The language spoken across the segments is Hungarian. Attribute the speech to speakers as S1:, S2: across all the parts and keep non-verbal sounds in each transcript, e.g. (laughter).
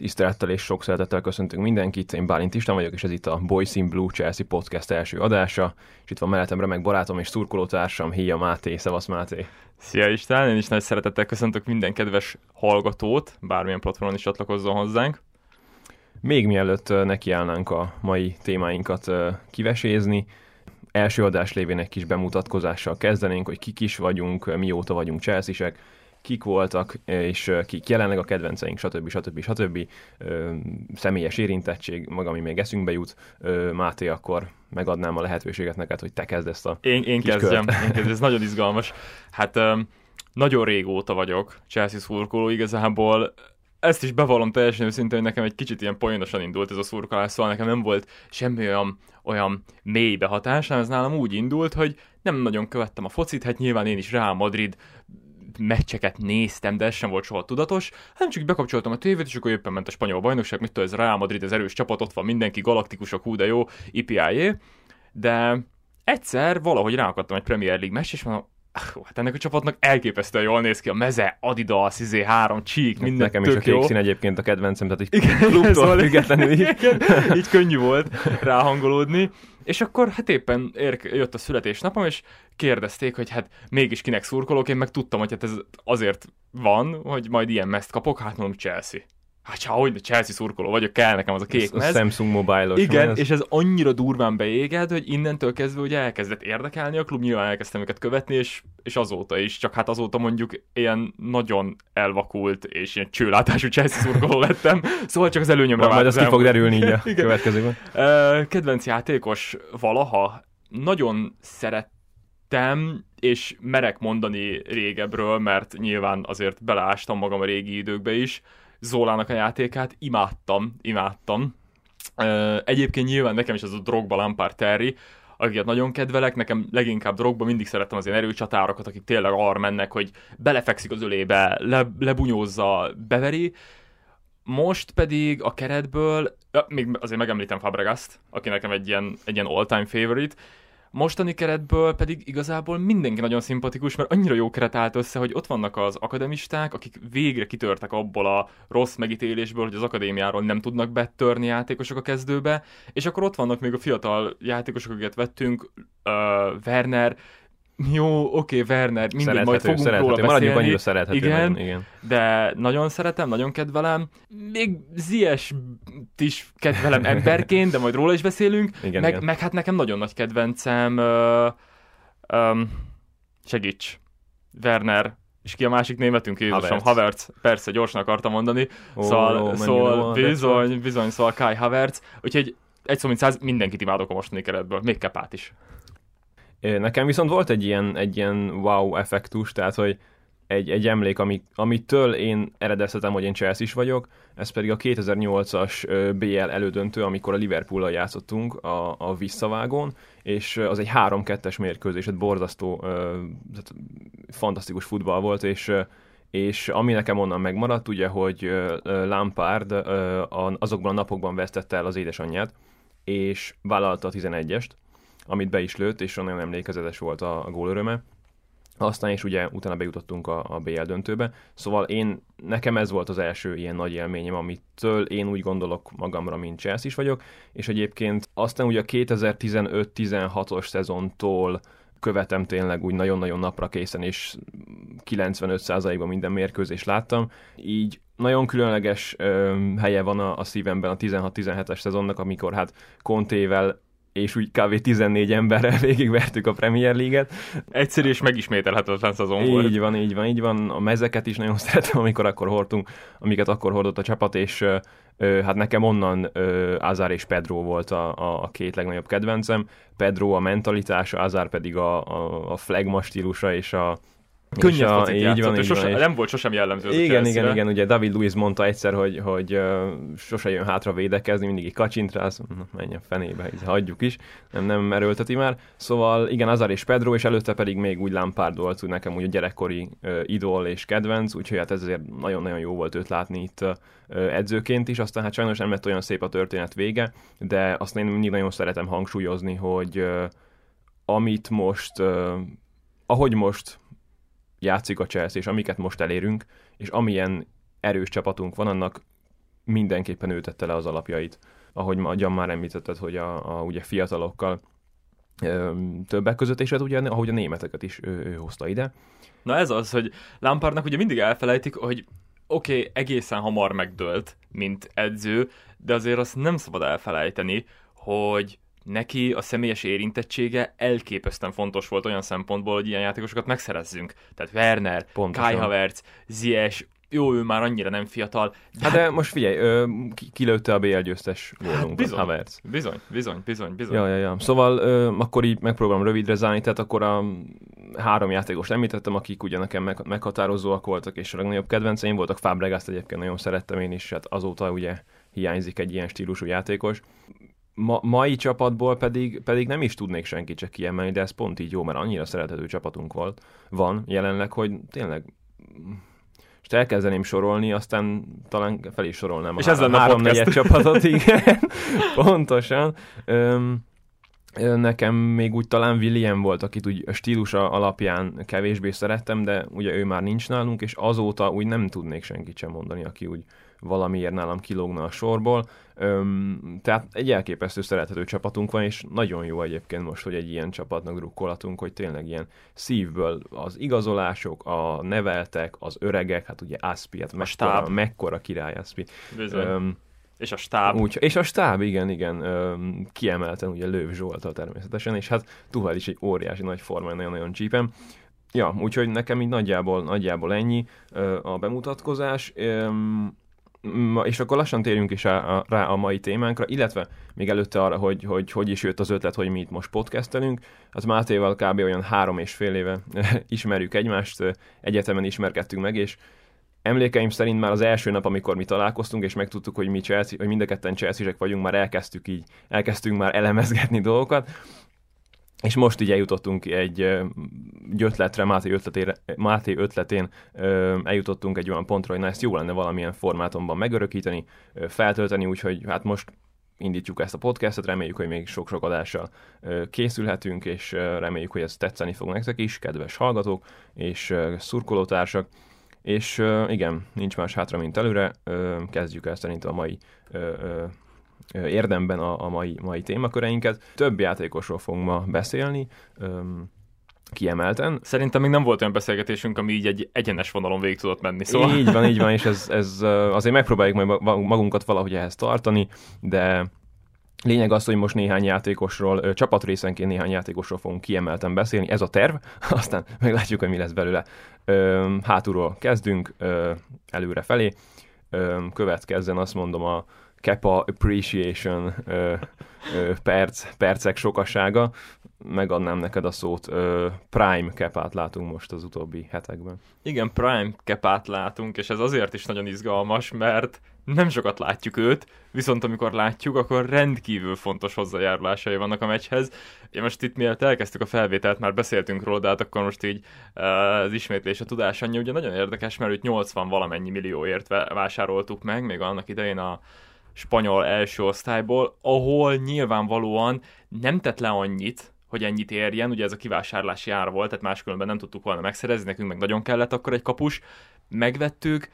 S1: Tisztelettel és sok szeretettel köszöntünk mindenkit, én Bálint István vagyok, és ez itt a Boys in Blue Chelsea podcast első adása, és itt van mellettem remek barátom és szurkolótársam, Hia Máté. Szevasz Máté!
S2: Szia István, én is nagy szeretettel köszöntök minden kedves hallgatót, bármilyen platformon is csatlakozzon hozzánk.
S1: Még mielőtt nekiállnánk a mai témáinkat kivesézni, első adás lévén egy kis bemutatkozással kezdenénk, hogy kik is vagyunk, mióta vagyunk chelsea kik voltak, és kik jelenleg a kedvenceink, stb. stb. stb. személyes érintettség, maga, ami még eszünkbe jut. Máté, akkor megadnám a lehetőséget neked, hogy te kezd ezt a
S2: Én, én kezdjem, én kezdjem, ez nagyon izgalmas. Hát nagyon régóta vagyok Chelsea szurkoló, igazából ezt is bevallom teljesen őszintén, hogy nekem egy kicsit ilyen poénosan indult ez a szurkolás, szóval nekem nem volt semmi olyan, olyan mély behatás, hanem ez nálam úgy indult, hogy nem nagyon követtem a focit, hát nyilván én is Real Madrid meccseket néztem, de ez sem volt soha tudatos, hanem csak bekapcsoltam a tévét, és akkor éppen ment a spanyol bajnokság, mit ez Real Madrid, ez erős csapat, ott van mindenki, galaktikusok, hú de jó, IPA-jé, de egyszer valahogy ráakadtam egy Premier League meccs, és mondom, hát ennek a csapatnak elképesztően jól néz ki a meze, Adidas, izé, három csík, minden
S1: Nekem is a kék szín egyébként a kedvencem, tehát
S2: egy klubtól függetlenül így, így könnyű volt ráhangolódni. És akkor hát éppen ér, jött a születésnapom, és kérdezték, hogy hát mégis kinek szurkolok, én meg tudtam, hogy hát ez azért van, hogy majd ilyen mezt kapok, hát mondom Chelsea hát ha hogy Chelsea szurkoló vagyok, kell nekem az a kék mez.
S1: A Samsung mobile
S2: Igen, ez? és ez annyira durván beéged, hogy innentől kezdve ugye elkezdett érdekelni a klub, nyilván elkezdtem őket követni, és, és azóta is, csak hát azóta mondjuk ilyen nagyon elvakult és ilyen csőlátású Chelsea szurkoló (laughs) lettem, szóval csak az előnyömre
S1: Majd az ki fog derülni így a (laughs) következőben.
S2: Kedvenc játékos valaha nagyon szerettem, és merek mondani régebről, mert nyilván azért beleástam magam a régi időkbe is, Zólának a játékát, imádtam, imádtam. Egyébként nyilván nekem is az a Drogba Lampard Terry, akiket nagyon kedvelek, nekem leginkább drogba mindig szerettem az ilyen erőcsatárokat, akik tényleg arra mennek, hogy belefekszik az ölébe, le, lebunyózza, beveri. Most pedig a keretből, ja, még azért megemlítem Fabregaszt, aki nekem egy ilyen, egy ilyen all-time favorite, Mostani keretből pedig igazából mindenki nagyon szimpatikus, mert annyira jó keret állt össze, hogy ott vannak az akademisták, akik végre kitörtek abból a rossz megítélésből, hogy az akadémiáról nem tudnak betörni játékosok a kezdőbe, és akkor ott vannak még a fiatal játékosok, akiket vettünk, uh, Werner, jó, oké, Werner, mindig majd fogunk szerethető. róla beszélni.
S1: Maradjunk annyira szerethető.
S2: Igen,
S1: nagyon, igen,
S2: de nagyon szeretem, nagyon kedvelem. Még Zies is kedvelem emberként, de majd róla is beszélünk. (laughs)
S1: Igen,
S2: meg,
S1: igen.
S2: meg hát nekem nagyon nagy kedvencem, uh, um, segíts, Werner, és ki a másik németünk, Jézusom, Havertz. Persze, gyorsan akartam mondani. Oh, szóval, szóval bizony, bizony, szóval Kai Havertz. Úgyhogy egy szó mint száz, mindenkit imádok a mostani keretből, még Kepát is.
S1: Nekem viszont volt egy ilyen, egy ilyen wow effektus, tehát hogy egy, egy emlék, ami, amitől én eredeztetem, hogy én Chelsea is vagyok, ez pedig a 2008-as BL elődöntő, amikor a Liverpool-al játszottunk a, a visszavágón, és az egy 3-2-es mérkőzés, egy borzasztó, tehát fantasztikus futball volt, és és ami nekem onnan megmaradt, ugye, hogy Lampard azokban a napokban vesztette el az édesanyját, és vállalta a 11-est, amit be is lőtt, és nagyon emlékezetes volt a, a gólöröme. Aztán is ugye utána bejutottunk a, a BL döntőbe, szóval én, nekem ez volt az első ilyen nagy élményem, amitől én úgy gondolok magamra, mint Chelsea is vagyok, és egyébként aztán ugye a 2015-16-os szezontól követem tényleg úgy nagyon-nagyon napra készen, és 95%-ban minden mérkőzést láttam. Így nagyon különleges ö, helye van a, a szívemben a 16-17-es szezonnak, amikor hát Contével és úgy kb. 14 emberrel (laughs) végigvertük a Premier League-et.
S2: Egyszerű és megismételhetetlen szezon
S1: volt. Így van, így van, így van. A mezeket is nagyon (laughs) szeretem, amikor akkor hordtunk, amiket akkor hordott a csapat, és ö, hát nekem onnan ö, Azár és Pedro volt a, a, a két legnagyobb kedvencem. Pedro a mentalitása, Azár pedig a, a, a flagma stílusa és a,
S2: Könnyed a, így játszott, van, így sosem, van, nem volt sosem jellemző.
S1: Igen, igen, igen, ugye David Luiz mondta egyszer, hogy, hogy uh, sose jön hátra védekezni, mindig így kacsint rá, menj a fenébe, így hagyjuk is, nem, nem erőlteti már. Szóval igen, Azar és Pedro, és előtte pedig még úgy Lampard volt, nekem úgy a gyerekkori uh, idol és kedvenc, úgyhogy hát ezért nagyon-nagyon jó volt őt látni itt uh, edzőként is, aztán hát sajnos nem lett olyan szép a történet vége, de azt én mindig nagyon szeretem hangsúlyozni, hogy uh, amit most, uh, ahogy most játszik a Chelsea, és amiket most elérünk, és amilyen erős csapatunk van, annak mindenképpen ő tette le az alapjait. Ahogy Gyam már említetted, hogy a, a ugye fiatalokkal többek között, és hát ugye ahogy a németeket is ő, ő hozta ide.
S2: Na ez az, hogy Lampardnak ugye mindig elfelejtik, hogy oké, okay, egészen hamar megdőlt, mint edző, de azért azt nem szabad elfelejteni, hogy neki a személyes érintettsége elképesztően fontos volt olyan szempontból, hogy ilyen játékosokat megszerezzünk. Tehát Werner, Pontosan. Kai Havertz, Ziyech, jó, ő már annyira nem fiatal.
S1: De hát de hát... most figyelj, ö, kilőtte a BL győztes gólunkat, hát
S2: bizony,
S1: Havertz.
S2: Bizony, bizony, bizony, bizony.
S1: Ja, ja, ja. Szóval ö, akkor így megpróbálom rövidre zárni, tehát akkor a három játékos említettem, akik ugye nekem meg, meghatározóak voltak, és a legnagyobb kedvenceim voltak. Fabregaszt egyébként nagyon szerettem én is, hát azóta ugye hiányzik egy ilyen stílusú játékos. Ma, mai csapatból pedig, pedig nem is tudnék senkit csak kiemelni, de ez pont így jó, mert annyira szerethető csapatunk volt, van jelenleg, hogy tényleg most elkezdeném sorolni, aztán talán fel is sorolnám
S2: És a ez
S1: lenne
S2: három
S1: negyed csapatot, igen, (laughs) pontosan. Öm, Nekem még úgy talán William volt, akit úgy a stílusa alapján kevésbé szerettem, de ugye ő már nincs nálunk, és azóta úgy nem tudnék senkit sem mondani, aki úgy valamiért nálam kilógna a sorból. Öm, tehát egy elképesztő szerethető csapatunk van, és nagyon jó egyébként most, hogy egy ilyen csapatnak drukkolatunk, hogy tényleg ilyen szívből az igazolások, a neveltek, az öregek, hát ugye Aspi, hát mekkora, mekkora király Aspi.
S2: Öm, és a stáb.
S1: Úgy, és a stáb, igen, igen, öm, kiemelten ugye Lőv Zsoltal természetesen, és hát Tuhel is egy óriási nagy forma, nagyon-nagyon csípem. Ja, úgyhogy nekem így nagyjából, nagyjából ennyi ö, a bemutatkozás. Öm, és akkor lassan térjünk is rá a, rá a mai témánkra, illetve még előtte arra, hogy, hogy hogy is jött az ötlet, hogy mi itt most podcastelünk. Az Mátéval kb. olyan három és fél éve (laughs) ismerjük egymást, egyetemen ismerkedtünk meg, és emlékeim szerint már az első nap, amikor mi találkoztunk, és megtudtuk, hogy mi Chelsea, hogy mind a ketten vagyunk, már elkezdtük így, elkezdtünk már elemezgetni dolgokat, és most így eljutottunk egy, egy ötletre, Máté, ötletére, Máté ötletén eljutottunk egy olyan pontra, hogy na ezt jó lenne valamilyen formátumban megörökíteni, feltölteni, úgyhogy hát most indítjuk ezt a podcastot, reméljük, hogy még sok-sok adással készülhetünk, és reméljük, hogy ez tetszeni fog nektek is, kedves hallgatók és szurkolótársak. És igen, nincs más hátra, mint előre, kezdjük el szerintem a mai érdemben a, a mai, mai témaköreinket. Több játékosról fogunk ma beszélni, öm, kiemelten.
S2: Szerintem még nem volt olyan beszélgetésünk, ami így egy egyenes vonalon végig tudott menni. Szóval...
S1: Így van, így van, és (laughs) ez, ez azért megpróbáljuk majd magunkat valahogy ehhez tartani, de Lényeg az, hogy most néhány játékosról, csapatrészenként néhány játékosról fogunk kiemelten beszélni, ez a terv, (laughs) aztán meglátjuk, hogy mi lesz belőle. Hátulról kezdünk, előre felé, következzen azt mondom a Kepa Appreciation ö, ö, perc, percek sokasága. Megadnám neked a szót. Ö, Prime Kepát látunk most az utóbbi hetekben.
S2: Igen, Prime Kepát látunk, és ez azért is nagyon izgalmas, mert nem sokat látjuk őt, viszont amikor látjuk, akkor rendkívül fontos hozzájárulásai vannak a meccshez. Én most itt mielőtt elkezdtük a felvételt, már beszéltünk róla, de hát akkor most így az ismétlés a tudás annyi, ugye nagyon érdekes, mert őt 80 valamennyi millióért vásároltuk meg, még annak idején a spanyol első osztályból, ahol nyilvánvalóan nem tett le annyit, hogy ennyit érjen, ugye ez a kivásárlási ár volt, tehát máskülönben nem tudtuk volna megszerezni, nekünk meg nagyon kellett akkor egy kapus, megvettük,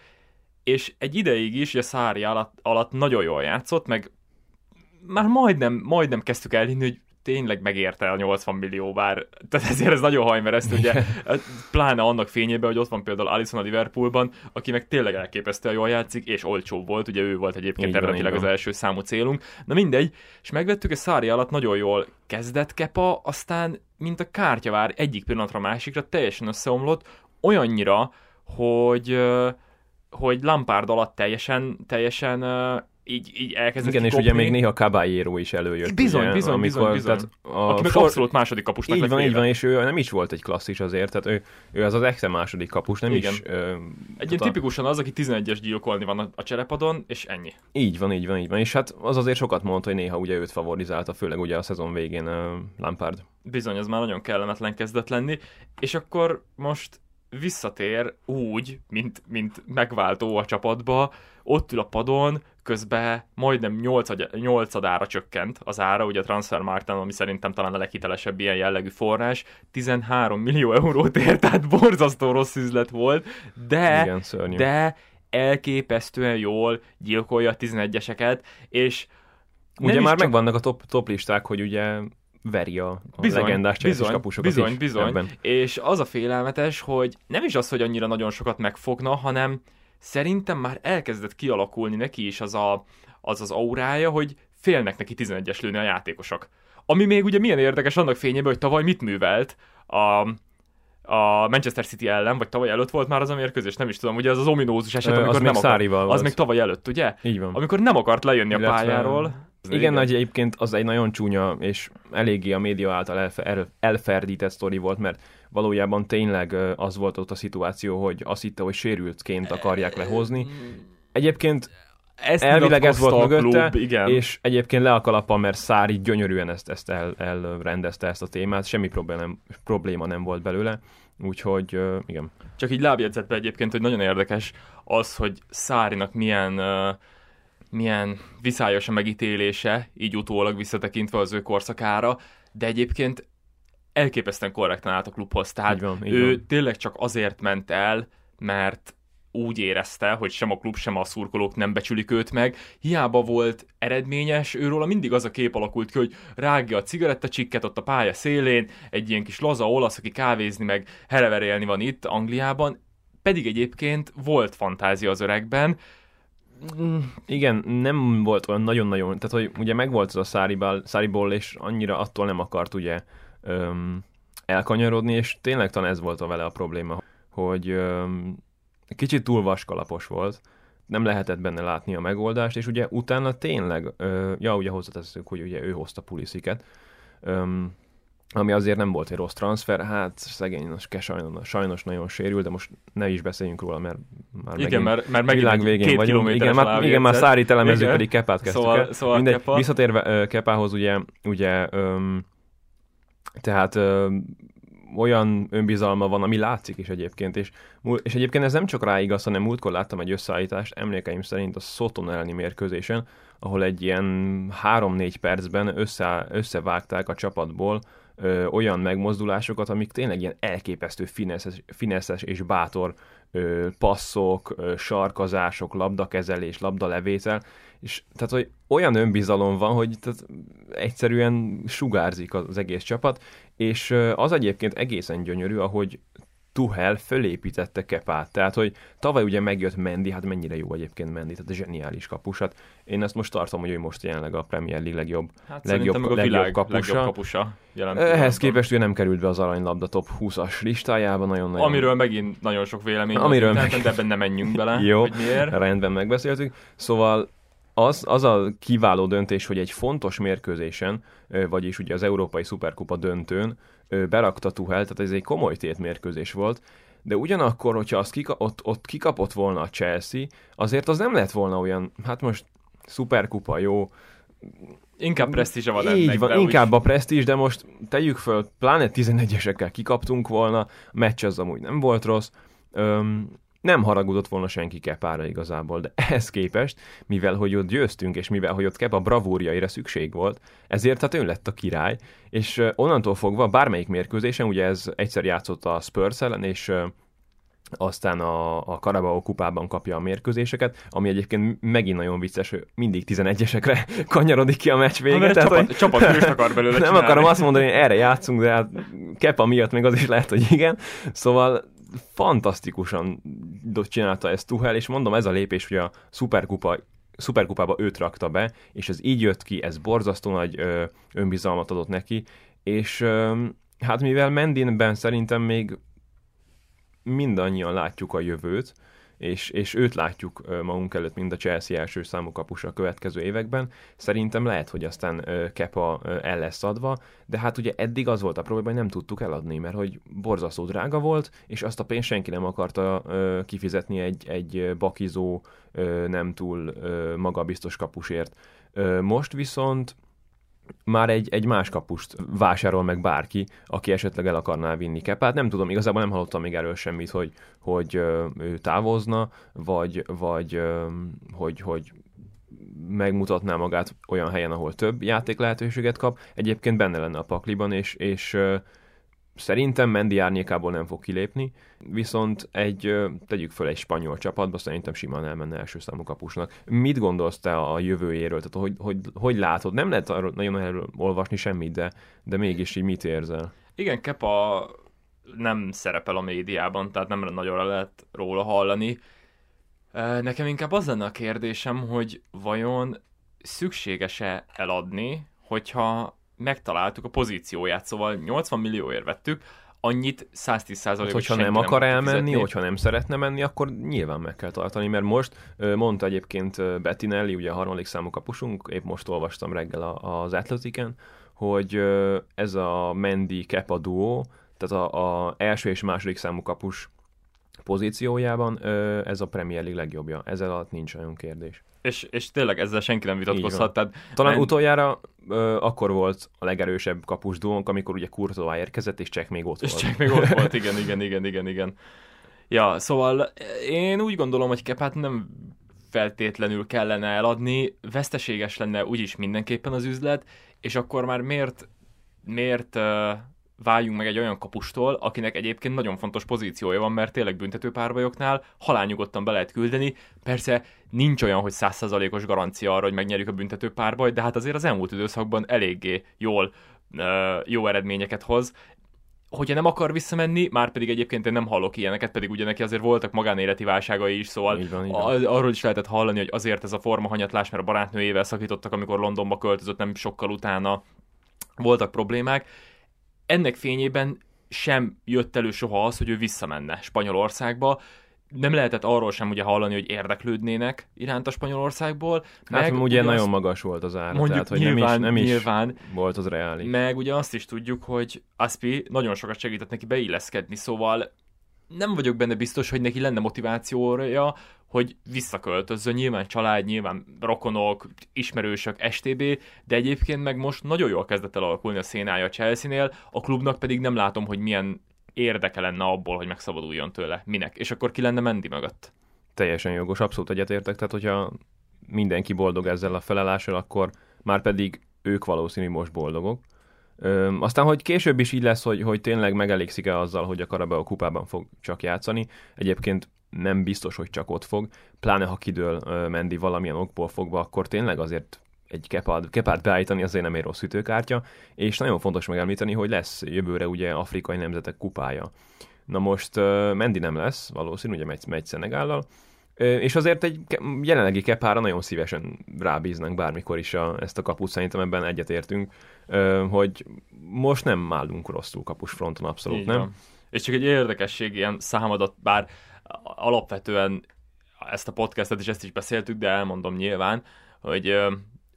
S2: és egy ideig is, ugye Szári alatt, alatt nagyon jól játszott, meg már majdnem, majdnem kezdtük elhinni, hogy tényleg megérte a 80 millió, bár tehát ezért ez nagyon hajmereszt, ugye, pláne annak fényében, hogy ott van például Alisson a Liverpoolban, aki meg tényleg elképesztően jól játszik, és olcsó volt, ugye ő volt egyébként eredetileg az első számú célunk. Na mindegy, és megvettük, és Szári alatt nagyon jól kezdett Kepa, aztán mint a kártyavár egyik pillanatra másikra teljesen összeomlott, olyannyira, hogy hogy Lampard alatt teljesen, teljesen így, így elkezdett
S1: Igen, kikopni. és ugye még néha Caballero is előjött.
S2: Bizony, ugye, bizony, amikor, bizony, bizony. Tehát a Aki meg sor... abszolút második kapusnak
S1: Így van, így van, és ő nem is volt egy klasszis azért, tehát ő, ő az az exe második kapus, nem Igen. is... Ö,
S2: egy ilyen tipikusan az, aki 11-es gyilkolni van a, a cserepadon, és ennyi.
S1: Így van, így van, így van, és hát az azért sokat mondta, hogy néha ugye őt favorizálta, főleg ugye a szezon végén uh, Lampard.
S2: Bizony, ez már nagyon kellemetlen kezdett lenni, és akkor most visszatér úgy, mint, mint megváltó a csapatba, ott ül a padon, közben majdnem nyolcad, nyolcadára csökkent az ára, ugye a Transfermarkten, ami szerintem talán a leghitelesebb ilyen jellegű forrás, 13 millió eurót ért, tehát (laughs) borzasztó rossz üzlet volt, de,
S1: Igen,
S2: de elképesztően jól gyilkolja a 11-eseket, és
S1: Ugye már csak... megvannak a top, top listák, hogy ugye veri a, a bizony, legendás bizony, kapusokat
S2: bizony,
S1: is
S2: bizony.
S1: Ebben.
S2: És az a félelmetes, hogy nem is az, hogy annyira nagyon sokat megfogna, hanem szerintem már elkezdett kialakulni neki is az a, az, az aurája, hogy félnek neki 11-es lőni a játékosok. Ami még ugye milyen érdekes annak fényében, hogy tavaly mit művelt a, a Manchester City ellen, vagy tavaly előtt volt már az a mérkőzés, nem is tudom, ugye az az ominózus eset, amikor
S1: az
S2: nem
S1: még Szárival
S2: az
S1: volt.
S2: még tavaly előtt, ugye?
S1: Így van.
S2: Amikor nem akart lejönni a
S1: Illetve-
S2: pályáról.
S1: Igen, nagy egyébként az egy nagyon csúnya és eléggé a média által elfe, el, elferdített sztori volt, mert valójában tényleg az volt ott a szituáció, hogy azt hitte, hogy sérültként akarják lehozni. Egyébként
S2: Ezt
S1: elvileg ez volt
S2: a
S1: mögötte,
S2: klub, igen.
S1: és egyébként le a kalappa, mert Szári gyönyörűen ezt, ezt el, elrendezte ezt a témát, semmi probléma nem, probléma nem volt belőle, úgyhogy igen.
S2: Csak így lábjegyzetbe egyébként, hogy nagyon érdekes az, hogy Szárinak milyen, milyen viszályos a megítélése, így utólag visszatekintve az ő korszakára, de egyébként elképesztően korrektan állt a klubhoz. Tehát
S1: Így van, így
S2: ő
S1: van.
S2: tényleg csak azért ment el, mert úgy érezte, hogy sem a klub, sem a szurkolók nem becsülik őt meg. Hiába volt eredményes, őről mindig az a kép alakult ki, hogy rágja a cigarettacsikket ott a pálya szélén, egy ilyen kis laza olasz, aki kávézni meg heleverélni van itt Angliában, pedig egyébként volt fantázia az öregben. Mm,
S1: Igen, nem volt olyan nagyon-nagyon, tehát hogy ugye megvolt az a Száriból, Száriból és annyira attól nem akart ugye öm, elkanyarodni, és tényleg talán ez volt a vele a probléma, hogy öm, kicsit túl vaskalapos volt, nem lehetett benne látni a megoldást, és ugye utána tényleg, ö, ja, ugye hozzáteszünk, hogy ugye ő hozta Pulisiket, öm, ami azért nem volt egy rossz transfer, hát szegény, sajnos, sajnos nagyon sérül, de most ne is beszéljünk róla, mert már
S2: Igen,
S1: megint
S2: mert, mert megint
S1: világ végén
S2: két
S1: vagyunk. Igen, már, igen, már. Szári elemezzük, pedig Kepát kezdtük
S2: Szóval-
S1: el.
S2: szóval
S1: Mindegy,
S2: Kepa.
S1: Visszatérve ö, Kepához, ugye, ugye öm, tehát öm, olyan önbizalma van, ami látszik is egyébként, és, és egyébként ez nem csak rá igaz, hanem múltkor láttam egy összeállítást, emlékeim szerint a Soton elleni mérkőzésen, ahol egy ilyen 3-4 percben össze, összevágták a csapatból ö, olyan megmozdulásokat, amik tényleg ilyen elképesztő fineszes, fineszes és bátor ö, passzok, ö, sarkazások, labdakezelés, labdalevétel, és tehát, hogy olyan önbizalom van, hogy tehát egyszerűen sugárzik az egész csapat, és az egyébként egészen gyönyörű, ahogy Tuhel fölépítette Kepát. Tehát, hogy tavaly ugye megjött Mendy, hát mennyire jó egyébként Mendy, tehát zseniális kapus. Hát én ezt most tartom, hogy ő most jelenleg a Premier League legjobb.
S2: Hát
S1: legjobb-
S2: meg a
S1: legjobb
S2: világ
S1: kapusa.
S2: legjobb kapusa. Jelen
S1: Ehhez képest ő nem került be az aranylabda top 20-as listájába, nagyon-nagyon
S2: Amiről megint nagyon sok vélemény
S1: Amiről meg...
S2: de ebben nem menjünk bele, (laughs)
S1: Jó.
S2: hogy miért.
S1: rendben megbeszéltük. Szóval az, az a kiváló döntés, hogy egy fontos mérkőzésen, vagyis ugye az Európai Szuperkupa döntőn berakta Tuhel, tehát ez egy komoly tétmérkőzés volt, de ugyanakkor, hogyha azt kika, ott, ott kikapott volna a Chelsea, azért az nem lett volna olyan, hát most szuperkupa jó,
S2: Inkább presztízse van
S1: így
S2: ennek,
S1: van,
S2: de
S1: inkább
S2: úgy,
S1: a presztízs, de most tegyük föl, pláne 11-esekkel kikaptunk volna, a meccs az amúgy nem volt rossz, öm, nem haragudott volna senki Kepára igazából, de (laughs) ehhez képest, mivel hogy ott győztünk, és mivel hogy ott Kepa bravúrjaira szükség volt, ezért hát ő lett a király, és onnantól fogva bármelyik mérkőzésen, ugye ez egyszer játszott a Spurs ellen, és aztán a, a Carabao kupában kapja a mérkőzéseket, ami egyébként megint nagyon vicces, hogy mindig 11-esekre (laughs) kanyarodik ki a meccs vége.
S2: Ha, mert
S1: tehát,
S2: csapat,
S1: hogy-
S2: csapat akar (laughs) belőle
S1: nem
S2: csinálni.
S1: akarom azt mondani, hogy erre játszunk, de hát Kepa miatt még az is lehet, hogy igen. Szóval fantasztikusan csinálta ezt Tuhel, és mondom, ez a lépés, hogy a szuperkupa szuperkupába őt rakta be, és ez így jött ki, ez borzasztó nagy ö, önbizalmat adott neki, és ö, hát mivel Mendinben szerintem még mindannyian látjuk a jövőt, és, és őt látjuk magunk előtt, mind a Chelsea első számú kapusa a következő években. Szerintem lehet, hogy aztán Kepa el lesz adva, de hát ugye eddig az volt a probléma, hogy nem tudtuk eladni, mert hogy borzasztó drága volt, és azt a pénzt senki nem akarta kifizetni egy, egy bakizó, nem túl magabiztos kapusért. Most viszont már egy, egy más kapust vásárol meg bárki, aki esetleg el akarná vinni Kepát. Nem tudom, igazából nem hallottam még erről semmit, hogy, hogy ő távozna, vagy, vagy hogy, hogy megmutatná magát olyan helyen, ahol több játék lehetőséget kap. Egyébként benne lenne a pakliban, és, és Szerintem Mendy árnyékából nem fog kilépni, viszont egy, tegyük föl egy spanyol csapatba, szerintem simán elmenne első számú kapusnak. Mit gondolsz te a jövőjéről? Tehát hogy, hogy, hogy látod? Nem lehet arról nagyon erről olvasni semmit, de, de mégis így mit érzel?
S2: Igen, Kepa nem szerepel a médiában, tehát nem nagyon lehet róla hallani. Nekem inkább az lenne a kérdésem, hogy vajon szükséges-e eladni, hogyha megtaláltuk a pozícióját, szóval 80 millióért vettük, annyit 110 hát,
S1: hogyha nem akar nem elmenni, fizetni. hogyha nem szeretne menni, akkor nyilván meg kell tartani, mert most mondta egyébként Bettinelli, ugye a harmadik számú kapusunk, épp most olvastam reggel az Atletiken, hogy ez a Mendy Kepa duo, tehát a, a első és második számú kapus pozíciójában ez a Premier League legjobbja. Ezzel alatt nincs olyan kérdés.
S2: És, és tényleg ezzel senki nem vitatkozhat. Tehát
S1: Talán men... utoljára ö, akkor volt a legerősebb kapus duónk, amikor ugye Courtois érkezett, és Csek még ott
S2: és
S1: volt.
S2: És Csek még ott volt, (laughs) igen, igen, igen, igen, igen. Ja, szóval én úgy gondolom, hogy Kepát nem feltétlenül kellene eladni, veszteséges lenne úgyis mindenképpen az üzlet, és akkor már miért, miért váljunk meg egy olyan kapustól, akinek egyébként nagyon fontos pozíciója van, mert tényleg büntető párbajoknál halálnyugodtan be lehet küldeni. Persze nincs olyan, hogy százszázalékos garancia arra, hogy megnyerjük a büntető párbajt, de hát azért az elmúlt időszakban eléggé jól jó eredményeket hoz hogyha nem akar visszamenni, már pedig egyébként én nem hallok ilyeneket, pedig ugye neki azért voltak magánéleti válságai is, szóval így van, így van. arról is lehetett hanyatlás, hogy azért ez a forma hanyatlás, mert a barátnőjével szakítottak, amikor Londonba költözött, nem sokkal utána voltak problémák. Ennek fényében sem jött elő soha az, hogy ő visszamenne Spanyolországba, nem lehetett arról sem ugye hallani, hogy érdeklődnének iránt a Spanyolországból.
S1: Hát meg ugye, ugye nagyon azt, magas volt az ára, mondjuk tehát hogy nyilván, nem, is, nem nyilván, is volt az reális.
S2: Meg ugye azt is tudjuk, hogy Aspi nagyon sokat segített neki beilleszkedni, szóval nem vagyok benne biztos, hogy neki lenne motivációja, hogy visszaköltözzön, nyilván család, nyilván rokonok, ismerősök, STB, de egyébként meg most nagyon jól kezdett el alakulni a szénája a Chelsea-nél, a klubnak pedig nem látom, hogy milyen érdeke lenne abból, hogy megszabaduljon tőle. Minek? És akkor ki lenne Mendi mögött?
S1: Teljesen jogos, abszolút egyetértek. Tehát, hogyha mindenki boldog ezzel a felellással, akkor már pedig ők valószínű most boldogok. Ö, aztán, hogy később is így lesz, hogy, hogy tényleg megelégszik-e azzal, hogy a Karabeo kupában fog csak játszani. Egyébként nem biztos, hogy csak ott fog, pláne ha kidől Mendi valamilyen okból fogva, akkor tényleg azért egy kepát, kepát beállítani azért nem egy rossz ütőkártya, és nagyon fontos megemlíteni, hogy lesz jövőre ugye afrikai nemzetek kupája. Na most uh, Mendi nem lesz, valószínű, ugye megy, megy Szenegállal, és azért egy jelenlegi kepára nagyon szívesen rábíznánk bármikor is a, ezt a kaput, szerintem ebben egyetértünk, hogy most nem állunk rosszul kapus fronton, abszolút Így nem. Van.
S2: És csak egy érdekesség, ilyen számadat, bár alapvetően ezt a podcastet és ezt is beszéltük, de elmondom nyilván, hogy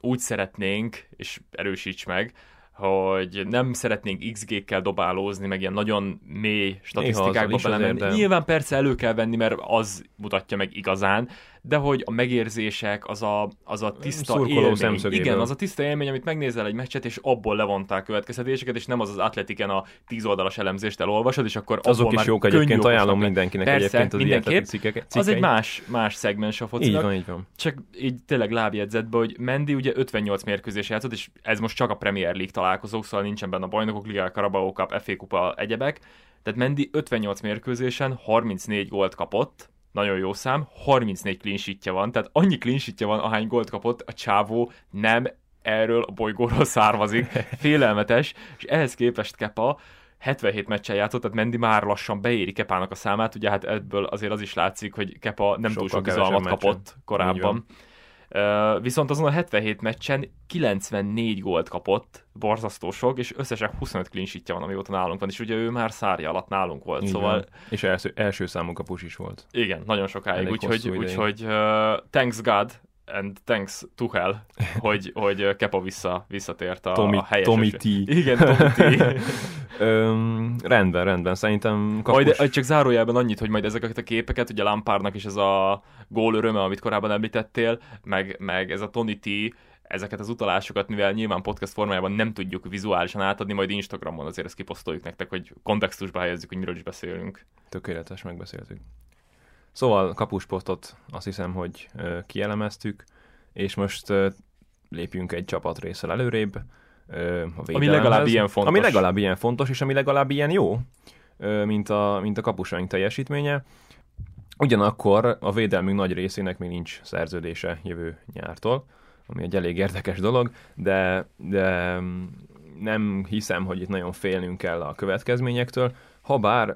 S2: úgy szeretnénk, és erősíts meg, hogy nem szeretnénk XG-kkel dobálózni, meg ilyen nagyon mély statisztikákba belemenni. Nyilván persze elő kell venni, mert az mutatja meg igazán, de hogy a megérzések, az a, az a tiszta Szurkoló élmény. Igen, az a tiszta élmény, amit megnézel egy meccset, és abból levontál következtetéseket, és nem az az atletiken a tíz oldalas elemzést elolvasod, és akkor
S1: Azok is jók egyébként, ajánlom mindenkinek
S2: Persze,
S1: egyébként
S2: az mindenképp, cikkek, Az egy más, más szegmens a focinak. Így van, így van. Csak így tényleg lábjegyzetbe, hogy Mendi ugye 58 mérkőzés játszott, és ez most csak a Premier League találkozók, szóval nincsen benne a bajnokok liga, Carabao Cup, FA Kupa, egyebek. Tehát Mendi 58 mérkőzésen 34 gólt kapott, nagyon jó szám, 34 clean van, tehát annyi clean van, ahány gólt kapott, a csávó nem erről a bolygóról származik. (laughs) Félelmetes, és ehhez képest Kepa 77 meccsen játszott, tehát Mendi már lassan beéri Kepának a számát, ugye hát ebből azért az is látszik, hogy Kepa nem Sokkal túl sok bizalmat kapott korábban. Uh, viszont azon a 77 meccsen 94 gólt kapott, borzasztó sok, és összesen 25 clean van, amióta nálunk van, és ugye ő már szárja alatt nálunk volt, Igen. szóval...
S1: És első, első számú kapus is volt.
S2: Igen, nagyon sokáig, úgyhogy úgy, uh, thanks God, and thanks Tuchel, hogy, (laughs) hogy Kepa vissza, visszatért a,
S1: Tommy,
S2: a helyes.
S1: Tommy T. (laughs)
S2: Igen, Tommy T. (laughs)
S1: Öm, rendben, rendben, szerintem
S2: kapus... Majd csak zárójelben annyit, hogy majd ezeket a képeket, ugye Lampárnak is ez a gól öröme, amit korábban említettél, meg, meg ez a Tony T, ezeket az utalásokat, mivel nyilván podcast formájában nem tudjuk vizuálisan átadni, majd Instagramon azért ezt kiposztoljuk nektek, hogy kontextusba helyezzük, hogy miről is beszélünk.
S1: Tökéletes, megbeszéltük. Szóval kapusposztot azt hiszem, hogy kielemeztük, és most lépjünk egy csapat részsel előrébb. a
S2: ami legalább ilyen fontos.
S1: Ami legalább ilyen fontos, és ami legalább ilyen jó, mint a, mint a kapusaink teljesítménye. Ugyanakkor a védelmünk nagy részének még nincs szerződése jövő nyártól, ami egy elég érdekes dolog, de, de nem hiszem, hogy itt nagyon félnünk kell a következményektől, habár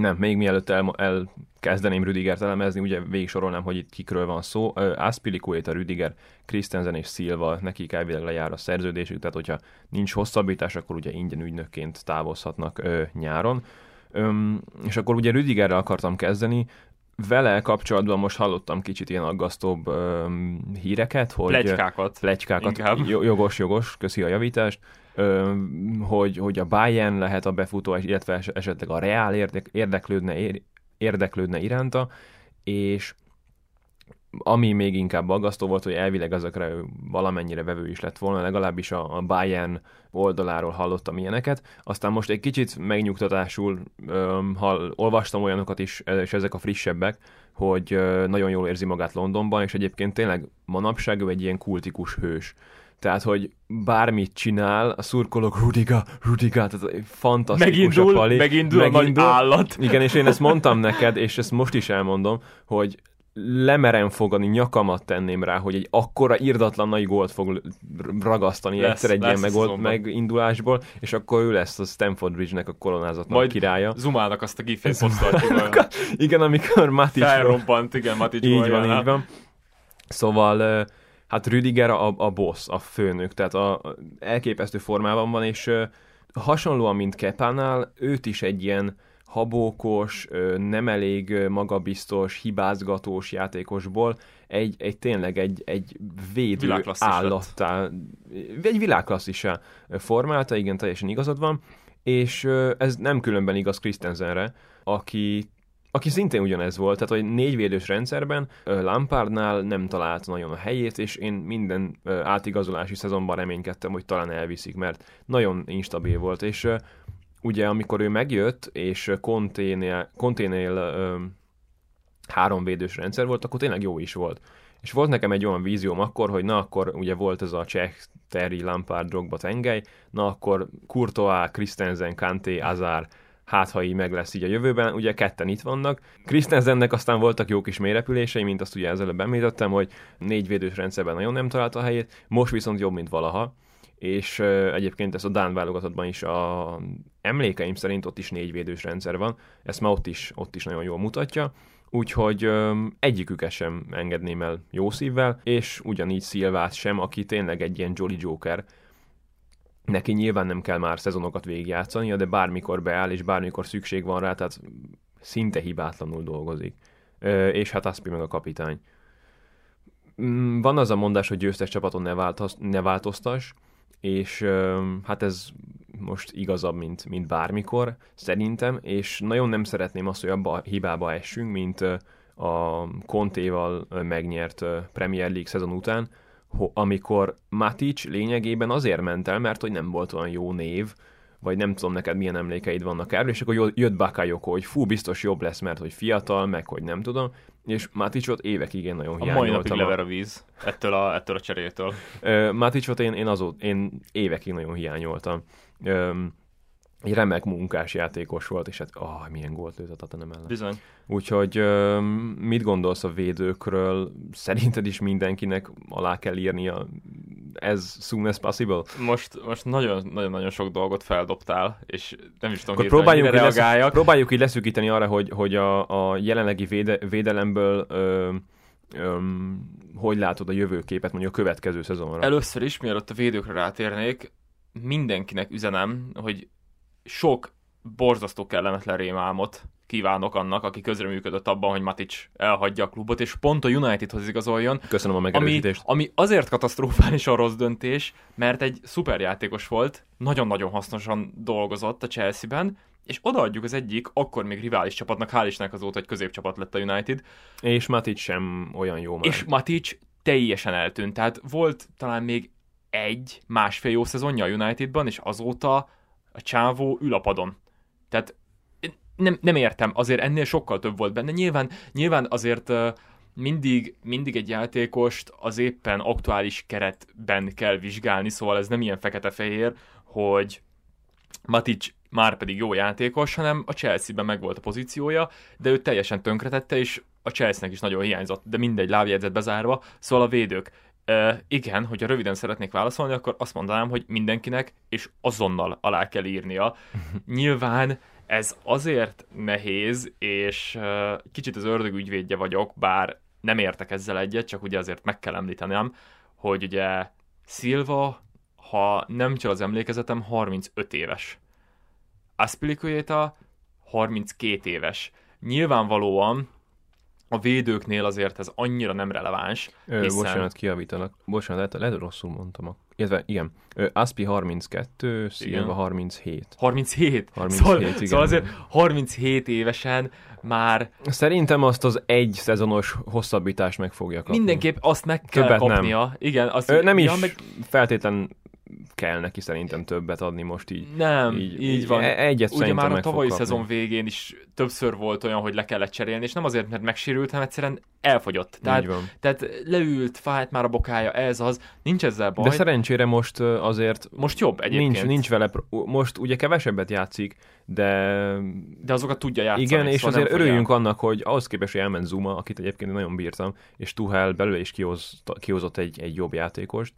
S1: nem, még mielőtt el, elkezdeném Rüdigert elemezni, ugye végig sorolnám, hogy itt kikről van szó. Aspilicueta, Rüdiger, Christensen és Silva, nekik elvileg lejár a szerződésük, tehát hogyha nincs hosszabbítás, akkor ugye ingyen ügynökként távozhatnak ö, nyáron. Öm, és akkor ugye Rüdigerrel akartam kezdeni, vele kapcsolatban most hallottam kicsit ilyen aggasztóbb öm, híreket, hogy...
S2: Legykákat.
S1: Legykákat. Jogos, jogos, köszi a javítást hogy, hogy a Bayern lehet a befutó, illetve esetleg a Real érdek, érdeklődne, érdeklődne iránta, és ami még inkább aggasztó volt, hogy elvileg ezekre valamennyire vevő is lett volna, legalábbis a, a Bayern oldaláról hallottam ilyeneket. Aztán most egy kicsit megnyugtatásul öm, hall, olvastam olyanokat is, és ezek a frissebbek, hogy ö, nagyon jól érzi magát Londonban, és egyébként tényleg manapság ő egy ilyen kultikus hős. Tehát, hogy bármit csinál, a szurkolók Rudiga, Rudiga, tehát fantasztikus
S2: megindul,
S1: a pali.
S2: Megindul, megindul a nagy állat.
S1: Igen, és én ezt mondtam neked, és ezt most is elmondom, hogy lemerem fogani, nyakamat tenném rá, hogy egy akkora irdatlan nagy gólt fog ragasztani lesz, egyszer egy ilyen megold, megindulásból, és akkor ő lesz a Stanford Bridge-nek a koronázatnak Majd királya.
S2: zumálnak azt a gifét
S1: Igen, amikor Matic...
S2: Felrobbant, igen, Matic
S1: Így van, így van. Szóval hát Rüdiger a, a boss, a főnök, tehát a, a elképesztő formában van, és ö, hasonlóan, mint Kepánál, őt is egy ilyen habókos, ö, nem elég magabiztos, hibázgatós játékosból egy, egy tényleg egy, egy védő állattá, egy világklasszisá formálta, igen, teljesen igazad van, és ö, ez nem különben igaz Christensenre, aki aki szintén ugyanez volt, tehát hogy négyvédős rendszerben Lampardnál nem talált nagyon a helyét, és én minden átigazolási szezonban reménykedtem, hogy talán elviszik, mert nagyon instabil volt, és ugye amikor ő megjött, és Conténél három védős rendszer volt, akkor tényleg jó is volt. És volt nekem egy olyan vízióm akkor, hogy na akkor ugye volt ez a cseh Terry Lampard Drogba tengely, na akkor Courtois, Christensen, Kanté, Azár, hát ha így meg lesz így a jövőben. Ugye ketten itt vannak. Christensennek aztán voltak jó kis mélyrepülései, mint azt ugye ezelőbb említettem, hogy négy védős rendszerben nagyon nem találta a helyét, most viszont jobb, mint valaha és egyébként ez a Dán válogatottban is a emlékeim szerint ott is négy védős rendszer van, ezt már ott is, ott is nagyon jól mutatja, úgyhogy um, egyiküket sem engedném el jó szívvel, és ugyanígy Szilvát sem, aki tényleg egy ilyen Jolly Joker, Neki nyilván nem kell már szezonokat végigjátszania, de bármikor beáll, és bármikor szükség van rá, tehát szinte hibátlanul dolgozik. Ö, és hát Aspi meg a kapitány. Mm, van az a mondás, hogy győztes csapaton ne, változ, ne változtas, és ö, hát ez most igazabb, mint, mint bármikor, szerintem, és nagyon nem szeretném azt, hogy abba a hibába essünk, mint a Contéval megnyert Premier League szezon után, amikor Matic lényegében azért ment el, mert hogy nem volt olyan jó név, vagy nem tudom neked milyen emlékeid vannak erről, és akkor jött Bakayoko, hogy fú, biztos jobb lesz, mert hogy fiatal, meg hogy nem tudom, és Maticot évekig én nagyon hiányoltam. A mai napig
S2: lever a víz ettől a, ettől a cserétől.
S1: Maticot én, én, azóta, én évekig nagyon hiányoltam egy remek munkás játékos volt, és hát oh, milyen gólt lőtt a Tatanem ellen.
S2: Bizony.
S1: Úgyhogy mit gondolsz a védőkről? Szerinted is mindenkinek alá kell írnia ez soon as possible?
S2: Most, most nagyon-nagyon sok dolgot feldobtál, és nem is tudom,
S1: Akkor próbáljuk, így reagáljak. próbáljuk így leszűkíteni arra, hogy, hogy a, a jelenlegi véde, védelemből ö, öm, hogy látod a jövőképet mondjuk a következő szezonra?
S2: Először is, mielőtt a védőkre rátérnék, mindenkinek üzenem, hogy sok borzasztó kellemetlen rémálmot kívánok annak, aki közreműködött abban, hogy Matic elhagyja a klubot, és pont a Unitedhoz igazoljon.
S1: Köszönöm a megerősítést.
S2: Ami, ami azért katasztrofális a rossz döntés, mert egy szuperjátékos volt, nagyon-nagyon hasznosan dolgozott a Chelsea-ben, és odaadjuk az egyik, akkor még rivális csapatnak, hál' Istennek azóta, hogy középcsapat lett a United.
S1: És Matic sem olyan jó már.
S2: És Matic teljesen eltűnt, tehát volt talán még egy, másfél jó szezonja a Unitedban, és azóta a csávó ül a padon. Tehát nem, nem értem, azért ennél sokkal több volt benne. Nyilván, nyilván azért mindig, mindig egy játékost az éppen aktuális keretben kell vizsgálni, szóval ez nem ilyen fekete-fehér, hogy Matic már pedig jó játékos, hanem a Chelsea-ben megvolt a pozíciója, de ő teljesen tönkretette, és a Chelsea-nek is nagyon hiányzott, de mindegy, lábjegyzet bezárva, szóval a védők. Uh, igen, hogyha röviden szeretnék válaszolni, akkor azt mondanám, hogy mindenkinek és azonnal alá kell írnia. (laughs) Nyilván ez azért nehéz, és uh, kicsit az ördög ügyvédje vagyok, bár nem értek ezzel egyet, csak ugye azért meg kell említenem, hogy ugye Silva, ha nem csak az emlékezetem, 35 éves. Aspilicueta 32 éves. Nyilvánvalóan a védőknél azért ez annyira nem releváns.
S1: Ö, hiszen... Bocsánat, kiavítanak. Bocsánat, lehet, lehet rosszul mondtam. Illetve, igen, Aspi 32, Silva 37.
S2: 37?
S1: 37,
S2: szóval,
S1: igen.
S2: szóval azért 37 évesen már...
S1: Szerintem azt az egy szezonos hosszabbítást meg fogja kapni.
S2: Mindenképp azt meg kell
S1: Többet
S2: kapnia.
S1: Nem.
S2: Igen, azt,
S1: Ö, nem
S2: ja,
S1: is
S2: meg...
S1: feltétlen kell neki szerintem többet adni most így.
S2: Nem, így, így van.
S1: E- Egyet
S2: Ugye már a tavalyi szezon végén is többször volt olyan, hogy le kellett cserélni, és nem azért, mert megsérült, hanem egyszerűen elfogyott. Tehát,
S1: Így van.
S2: tehát leült, fájt már a bokája, ez az, nincs ezzel baj.
S1: De szerencsére most azért
S2: Most jobb egyébként.
S1: nincs, nincs vele, most ugye kevesebbet játszik, de
S2: De azokat tudja játszani.
S1: igen, és
S2: szóval
S1: azért örüljünk annak, hogy ahhoz képest, hogy elment Zuma, akit egyébként nagyon bírtam, és Tuhel belőle is kihoz, kihozott egy, egy jobb játékost,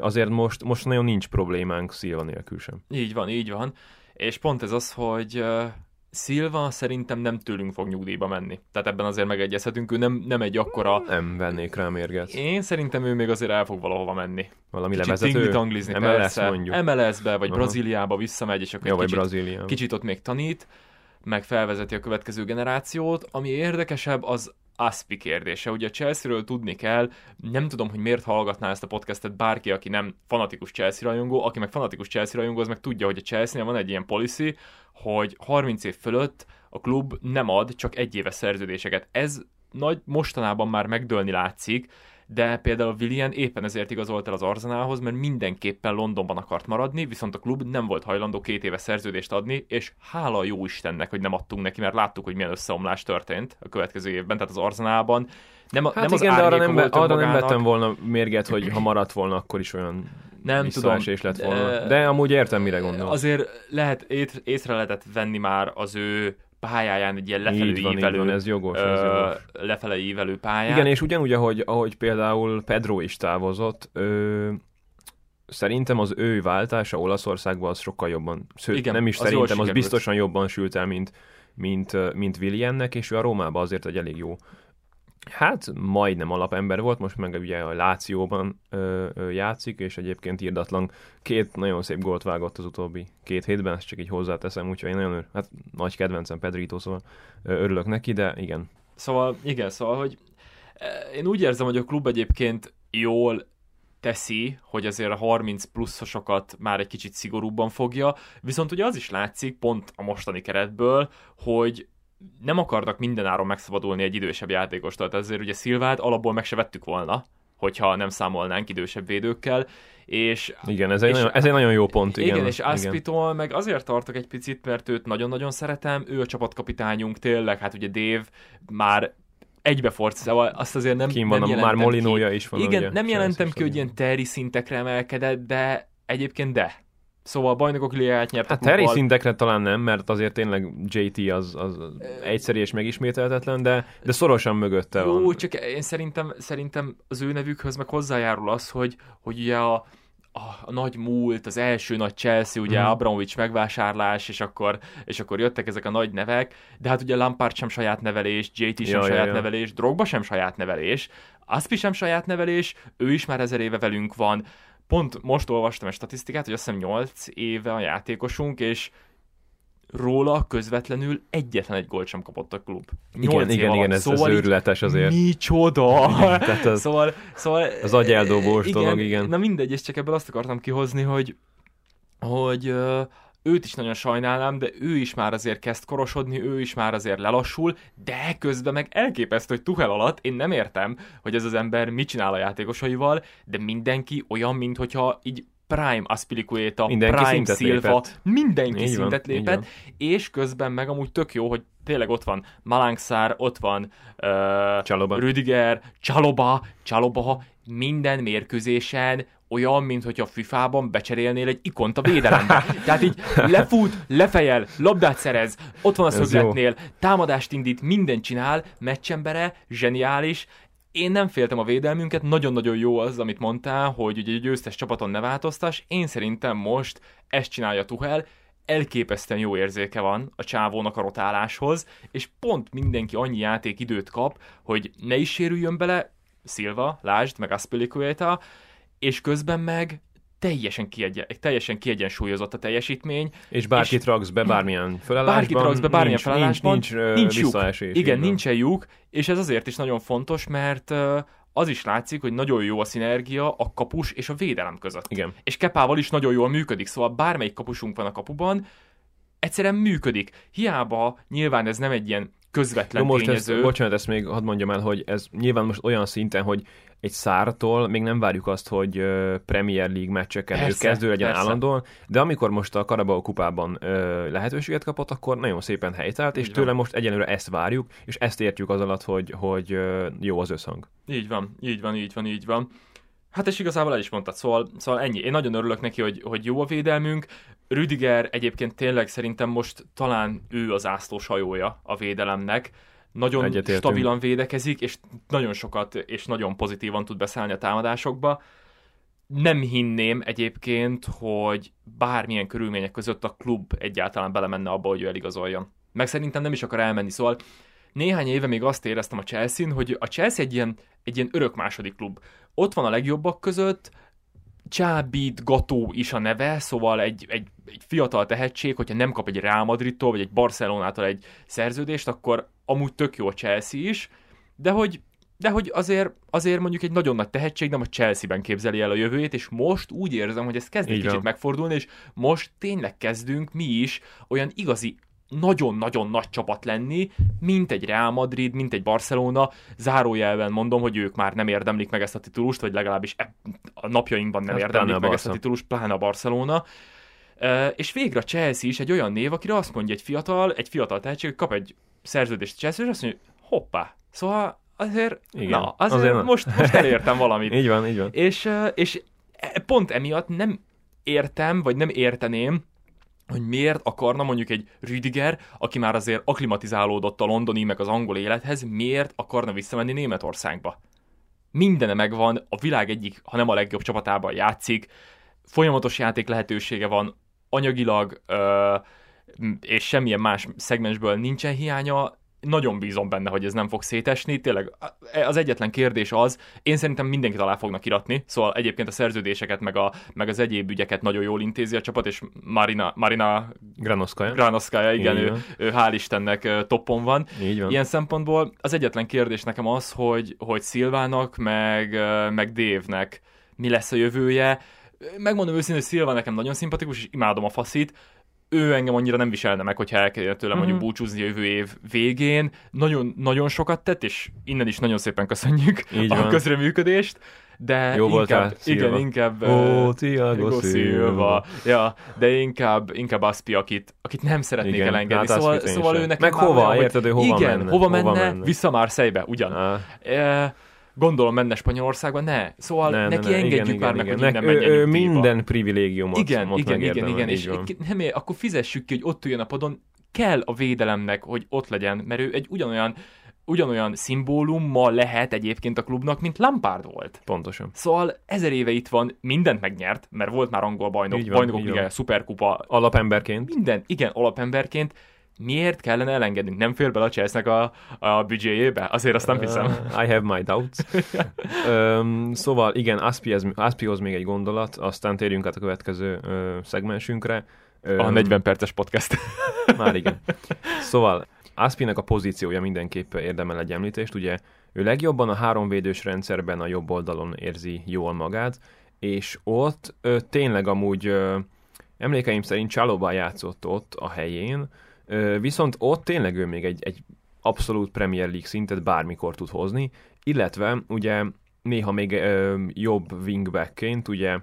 S1: azért most, most nagyon nincs problémánk Szilva nélkül sem.
S2: Így van, így van. És pont ez az, hogy Silva szerintem nem tőlünk fog nyugdíjba menni. Tehát ebben azért megegyezhetünk, ő nem, nem egy akkora...
S1: Nem vennék rá mérget.
S2: Én szerintem ő még azért el fog valahova menni.
S1: Valami
S2: Kicsit
S1: levezető?
S2: tingli-tanglizni,
S1: MLS
S2: persze.
S1: mondjuk.
S2: MLS-be, vagy
S1: Aha.
S2: Brazíliába visszamegy, és akkor
S1: Jó,
S2: kicsit, kicsit ott még tanít, meg felvezeti a következő generációt. Ami érdekesebb, az Aspi kérdése. Ugye a Chelsea-ről tudni kell, nem tudom, hogy miért hallgatná ezt a podcastet bárki, aki nem fanatikus Chelsea rajongó, aki meg fanatikus Chelsea rajongó, az meg tudja, hogy a Chelsea-nél van egy ilyen policy, hogy 30 év fölött a klub nem ad csak egy éves szerződéseket. Ez nagy mostanában már megdőlni látszik, de például Willian éppen ezért igazolt el az Arzenálhoz, mert mindenképpen Londonban akart maradni, viszont a klub nem volt hajlandó két éves szerződést adni, és hála a jó Istennek, hogy nem adtunk neki, mert láttuk, hogy milyen összeomlás történt a következő évben, tehát az Arzenálban. Nem,
S1: Hát
S2: nem az
S1: igen, de arra nem, arra nem
S2: önmagának.
S1: vettem volna mérget, hogy ha maradt volna, akkor is olyan
S2: Nem tudom.
S1: visszaesés lett volna.
S2: De-
S1: De amúgy értem, mire gondol.
S2: Azért lehet, észre lehetett venni már az ő pályáján egy ilyen lefelé
S1: így van,
S2: ívelő,
S1: van, ez jogos, ez
S2: ö,
S1: jogos.
S2: lefelé ívelő pályán.
S1: Igen, és ugyanúgy, ahogy, ahogy például Pedro is távozott, ö, szerintem az ő váltása Olaszországban az sokkal jobban, sőt,
S2: Igen,
S1: nem is
S2: az
S1: szerintem, az biztosan jobban sült el, mint, mint, mint Williamnek, és ő a Rómában azért egy elég jó Hát majdnem alapember volt, most meg ugye a Lációban ö, ö, játszik, és egyébként írdatlan két nagyon szép gólt vágott az utóbbi két hétben, ezt csak így hozzáteszem, úgyhogy én nagyon hát nagy kedvencem Pedrito, szóval ö, örülök neki, de igen.
S2: Szóval, igen, szóval, hogy én úgy érzem, hogy a klub egyébként jól teszi, hogy azért a 30 pluszosokat már egy kicsit szigorúbban fogja, viszont ugye az is látszik pont a mostani keretből, hogy nem akarnak mindenáron megszabadulni egy idősebb játékostól, tehát ezért ugye Szilvát alapból meg se vettük volna, hogyha nem számolnánk idősebb védőkkel, és
S1: Igen, ez egy,
S2: És-
S1: nagyon, ez egy nagyon jó pont, igen.
S2: igen, és Aspitól meg azért tartok egy picit, mert őt nagyon-nagyon szeretem, ő a csapatkapitányunk, tényleg, hát ugye Dave már egybefort, szóval azt azért nem,
S1: Kim van,
S2: nem
S1: a, már Molinója
S2: ki.
S1: is van.
S2: Igen,
S1: ugye,
S2: nem jelentem ki, hogy ilyen Terry szintekre emelkedett, de egyébként de. Szóval a bajnokok ligáját nyert
S1: Hát
S2: klubbal.
S1: szintekre talán nem, mert azért tényleg JT az, az egyszerű és megismételhetetlen, de, de szorosan mögötte
S2: Jó,
S1: van.
S2: csak én szerintem, szerintem az ő nevükhöz meg hozzájárul az, hogy, hogy ugye a, a, a nagy múlt, az első nagy Chelsea, ugye mm. Abramovich megvásárlás, és akkor, és akkor jöttek ezek a nagy nevek, de hát ugye Lampard sem saját nevelés, JT sem
S1: Ja, ja,
S2: saját
S1: ja.
S2: nevelés, Drogba sem saját nevelés, Aspi sem saját nevelés, ő is már ezer éve velünk van. Pont most olvastam egy statisztikát, hogy azt hiszem 8 éve a játékosunk, és róla közvetlenül egyetlen egy gólt sem kapott a klub.
S1: Igen, igen,
S2: alatt.
S1: igen, ez, ez
S2: Szóval így
S1: őrületes azért.
S2: Micsoda! (laughs)
S1: Tehát az,
S2: szóval, szóval...
S1: az agyeldobós dolog, igen.
S2: Na mindegy, és csak ebből azt akartam kihozni, hogy, hogy őt is nagyon sajnálám, de ő is már azért kezd korosodni, ő is már azért lelassul, de közben meg elképesztő, hogy Tuchel alatt én nem értem, hogy ez az ember mit csinál a játékosaival, de mindenki olyan, mintha így Prime Aspilicueta,
S1: Mindenki
S2: Prime Silva,
S1: lépett.
S2: mindenki
S1: Így van,
S2: szintet
S1: így
S2: lépett,
S1: van.
S2: és közben meg amúgy tök jó, hogy tényleg ott van Malangszár, ott van uh,
S1: Csaloba.
S2: Rüdiger, Csaloba, Csaloba, minden mérkőzésen olyan, mint hogyha a FIFA-ban becserélnél egy ikont a védelembe. Tehát így lefut, lefejel, labdát szerez, ott van a szögletnél, támadást indít, mindent csinál, meccsembere, zseniális, én nem féltem a védelmünket, nagyon-nagyon jó az, amit mondtál, hogy ugye egy győztes csapaton ne változtass. Én szerintem most ezt csinálja Tuhel, elképesztően jó érzéke van a csávónak a rotáláshoz, és pont mindenki annyi játékidőt kap, hogy ne is sérüljön bele, Silva, lásd, meg Aspilicueta, és közben meg teljesen, kiegyen, teljesen kiegyensúlyozott a teljesítmény,
S1: És bárkit és raksz be bármilyen (clears throat) felállásban.
S2: bárkit raksz be bármilyen
S1: nincs,
S2: felállásban,
S1: nincs, nincs,
S2: nincs
S1: visszaesés.
S2: Igen, nincsen lyuk, és ez azért is nagyon fontos, mert az is látszik, hogy nagyon jó a szinergia a kapus és a védelem között.
S1: Igen.
S2: És Kepával is nagyon jól működik, szóval bármelyik kapusunk van a kapuban, egyszerűen működik. Hiába nyilván ez nem egy ilyen közvetlen
S1: Jó, most
S2: tényező.
S1: ezt, bocsánat, ezt még hadd mondjam el, hogy ez nyilván most olyan szinten, hogy egy szártól még nem várjuk azt, hogy Premier League meccseken ő
S2: Persze,
S1: kezdő legyen
S2: persze.
S1: állandóan, de amikor most a Carabao kupában ö, lehetőséget kapott, akkor nagyon szépen helytált, és
S2: Így van.
S1: tőle most egyenlőre ezt várjuk, és ezt értjük az alatt, hogy, hogy ö, jó az összhang.
S2: Így van, így van, így van, így van. Hát és igazából el is mondtad, szóval, szóval ennyi. Én nagyon örülök neki, hogy, hogy jó a védelmünk. Rüdiger egyébként tényleg szerintem most talán ő az ászlós hajója a védelemnek. Nagyon
S1: Egyetértünk.
S2: stabilan védekezik, és nagyon sokat és nagyon pozitívan tud beszállni a támadásokba. Nem hinném egyébként, hogy bármilyen körülmények között a klub egyáltalán belemenne abba, hogy ő eligazoljon. Meg szerintem nem is akar elmenni, szóval néhány éve még azt éreztem a Chelsea-n, hogy a Chelsea egy ilyen, egy ilyen örök második klub. Ott van a legjobbak között, Csábít Gató is a neve, szóval egy, egy, egy fiatal tehetség, hogyha nem kap egy Real Madridtól, vagy egy Barcelonától egy szerződést, akkor amúgy tök jó a Chelsea is, de hogy, de hogy azért, azért mondjuk egy nagyon nagy tehetség nem a Chelsea-ben képzeli el a jövőjét, és most úgy érzem, hogy ez kezd egy kicsit megfordulni, és most tényleg kezdünk mi is olyan igazi nagyon-nagyon nagy csapat lenni, mint egy Real Madrid, mint egy Barcelona. Zárójelben mondom, hogy ők már nem érdemlik meg ezt a titulust, vagy legalábbis e- a napjainkban nem
S1: Hát
S2: érdemlik
S1: pláne a
S2: meg ezt a titulust, pláne a Barcelona. És végre a Chelsea is egy olyan név, akire azt mondja egy fiatal, egy fiatal tehetség, hogy kap egy szerződést Chelsea, és azt mondja, hogy hoppá, szóval azért,
S1: Igen,
S2: na, azért,
S1: azért na.
S2: most, most elértem valamit. (laughs)
S1: Így van, így van.
S2: És, és e- pont emiatt nem értem, vagy nem érteném, hogy miért akarna mondjuk egy Rüdiger, aki már azért aklimatizálódott a londoni, meg az angol élethez, miért akarna visszamenni Németországba? Mindene megvan, a világ egyik, ha nem a legjobb csapatában játszik, folyamatos játék lehetősége van, anyagilag, ö, és semmilyen más szegmensből nincsen hiánya, nagyon bízom benne, hogy ez nem fog szétesni. Tényleg az egyetlen kérdés az, én szerintem mindenkit alá fognak iratni, szóval egyébként a szerződéseket, meg, a, meg az egyéb ügyeket nagyon jól intézi a csapat, és Marina, Marina
S1: Granoszkaja.
S2: Granovskaya, igen, ő, ő hál' Istennek toppon van.
S1: Így van.
S2: Ilyen szempontból az egyetlen kérdés nekem az, hogy, hogy Szilvának, meg, meg Dévnek mi lesz a jövője. Megmondom őszintén, hogy Szilva nekem nagyon szimpatikus, és imádom a faszit. Ő engem annyira nem viselne meg, hogyha el kellene tőlem mondjuk
S1: Mhm.
S2: búcsúzni jövő év végén. Nagyon, nagyon sokat tett, és innen is nagyon szépen köszönjük
S1: Így
S2: a
S1: van.
S2: közreműködést. De
S1: Jó
S2: inkább,
S1: voltál,
S2: igen, inkább
S1: Ó,
S2: ö,
S1: Thiago Silva.
S2: Ja, de inkább, inkább Aspi, akit, akit nem szeretnék
S1: Igen,
S2: elengedni.
S1: hát
S2: szóval, szóval ő nekem
S1: Meg
S2: már
S1: hova?
S2: hogy-
S1: Érted, ő hova
S2: igen,
S1: menne?
S2: hova
S1: Hova
S2: menne?
S1: menne?
S2: Vissza Marseille-be, ugyan.
S1: Á,
S2: E, gondolom menne Spanyolországba, ne. Szóval
S1: ne, ne,
S2: neki
S1: ne,
S2: engedjük
S1: igen,
S2: már
S1: igen,
S2: meg,
S1: igen.
S2: hogy innen menjen
S1: ő, minden privilégiumot
S2: Igen,
S1: ott
S2: igen, igen, igen, és nem, akkor fizessük ki, hogy ott üljön a padon, kell a védelemnek, hogy ott legyen, mert ő egy ugyanolyan, ugyanolyan szimbólummal lehet egyébként a klubnak, mint Lampard volt.
S1: Pontosan.
S2: Szóval ezer éve itt van, mindent megnyert, mert volt már angol bajnok,
S1: Így van,
S2: bajnokok ligája, szuperkupa,
S1: Alapemberként.
S2: minden, igen, alapemberként, miért kellene elengednünk? Nem fér bele a Chelsea-nek a, a büdzséjébe? Azért azt nem hiszem.
S1: Uh, I have my doubts. (laughs) um, szóval igen, Aspihez, Aspihoz még egy gondolat, aztán térjünk át a következő uh, szegmensünkre.
S2: A
S1: Um,
S2: 40 perces podcast. (laughs)
S1: Már igen. Szóval Aspinek a pozíciója mindenképp érdemel egy említést, ugye ő legjobban a háromvédős rendszerben a jobb oldalon érzi jól magát, és ott ö, tényleg amúgy ö, emlékeim szerint Csalóban játszott ott a helyén, viszont ott tényleg ő még egy, egy abszolút Premier League szintet bármikor tud hozni, illetve ugye néha még ö, jobb wingbackként, ugye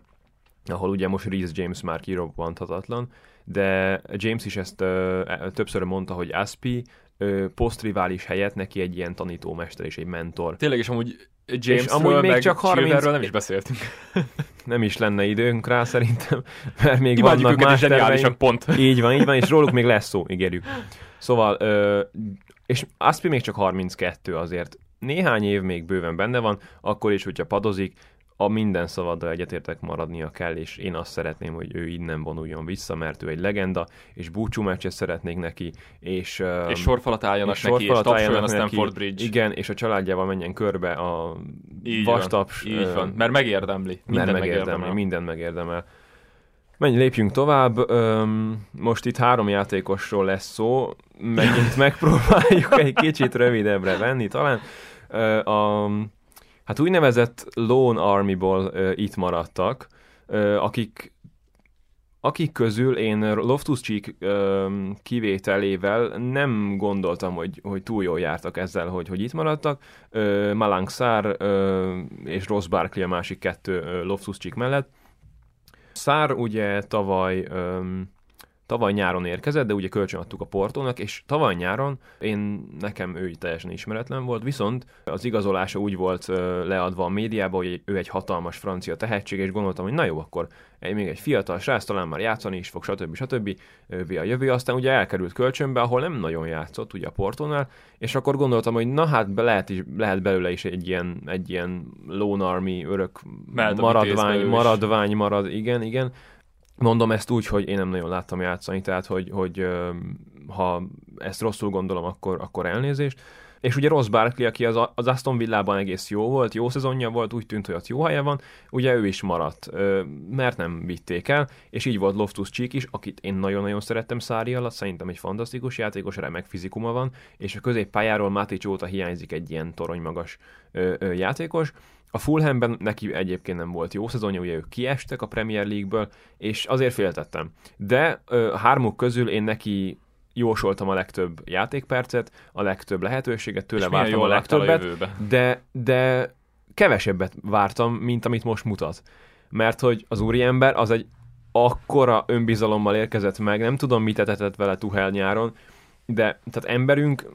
S1: ahol ugye most Reese James már kirobbanthatatlan, de James is ezt ö, többször mondta, hogy Aspi ö, posztrivális helyett neki egy ilyen tanítómester és egy mentor.
S2: Tényleg, és amúgy James
S1: amúgy még csak 30
S2: Chilverről nem is beszéltünk. (laughs)
S1: Nem is lenne időnk rá szerintem, mert még
S2: Imádjuk
S1: vannak
S2: és
S1: más terveink.
S2: pont.
S1: Így van, így van, és róluk még lesz szó, ígérjük. Szóval, ö, és Aspi még csak 32 azért. Néhány év még bőven benne van, akkor is, hogyha padozik, a minden szavaddal egyetértek maradnia kell, és én azt szeretném, hogy ő innen vonuljon vissza, mert ő egy legenda, és búcsú meccset szeretnék neki, és,
S2: És sorfalat álljanak
S1: és
S2: neki, és
S1: sorfalat
S2: a
S1: álljanak neki.
S2: Stanford Bridge.
S1: Igen, és a családjával menjen körbe a
S2: Így
S1: vastaps.
S2: van, így van, mert megérdemli. Minden
S1: mert megérdemli,
S2: megérdemel.
S1: minden megérdemel. Menj, lépjünk tovább. Most itt három játékosról lesz szó. Megint (laughs) megpróbáljuk egy kicsit rövidebbre venni talán. A, hát úgynevezett Lone Army-ból ö, itt maradtak, ö, akik akik közül én Loftus-Cheek ö, kivételével nem gondoltam, hogy, hogy túl jól jártak ezzel, hogy, hogy itt maradtak. Ö, Malang Sarr ö, és Ross Barkley a másik kettő ö, Loftus-Cheek mellett. Szár ugye tavaly tavaly nyáron érkezett, de ugye kölcsönadtuk a Portónak, és tavaly nyáron én nekem ő teljesen ismeretlen volt, viszont az igazolása úgy volt leadva a médiába, hogy ő egy hatalmas francia tehetség, és gondoltam, hogy na jó, akkor egy, még egy fiatal srác, talán már játszani is fog, stb. stb. Ő a jövő, aztán ugye elkerült kölcsönbe, ahol nem nagyon játszott, ugye a Portónál, és akkor gondoltam, hogy na hát be lehet, is, lehet belőle is egy ilyen, egy ilyen Lone Army örök
S2: a
S1: maradvány, maradvány marad, igen, igen. Mondom ezt úgy, hogy én nem nagyon láttam játszani, tehát hogy, hogy ha ezt rosszul gondolom, akkor, akkor elnézést. És ugye Ross Barkley, aki az, az Aston Villában egész jó volt, jó szezonja volt, úgy tűnt, hogy ott jó helye van, ugye ő is maradt, mert nem vitték el, és így volt Loftus Cheek is, akit én nagyon-nagyon szerettem Szári alatt, szerintem egy fantasztikus játékos, remek fizikuma van, és a középpályáról Matic óta hiányzik egy ilyen toronymagas játékos, a Fulhamben neki egyébként nem volt jó szezonja, ugye ők kiestek a Premier League-ből, és azért féltettem. De ö, hármuk közül én neki jósoltam a legtöbb játékpercet, a legtöbb lehetőséget, tőle
S2: És
S1: vártam a
S2: a
S1: legtöbbet,
S2: jövőbe.
S1: de, de kevesebbet vártam, mint amit most mutat. Mert hogy az úriember az egy akkora önbizalommal érkezett meg, nem tudom, mit etetett vele Tuhel nyáron, de tehát emberünk,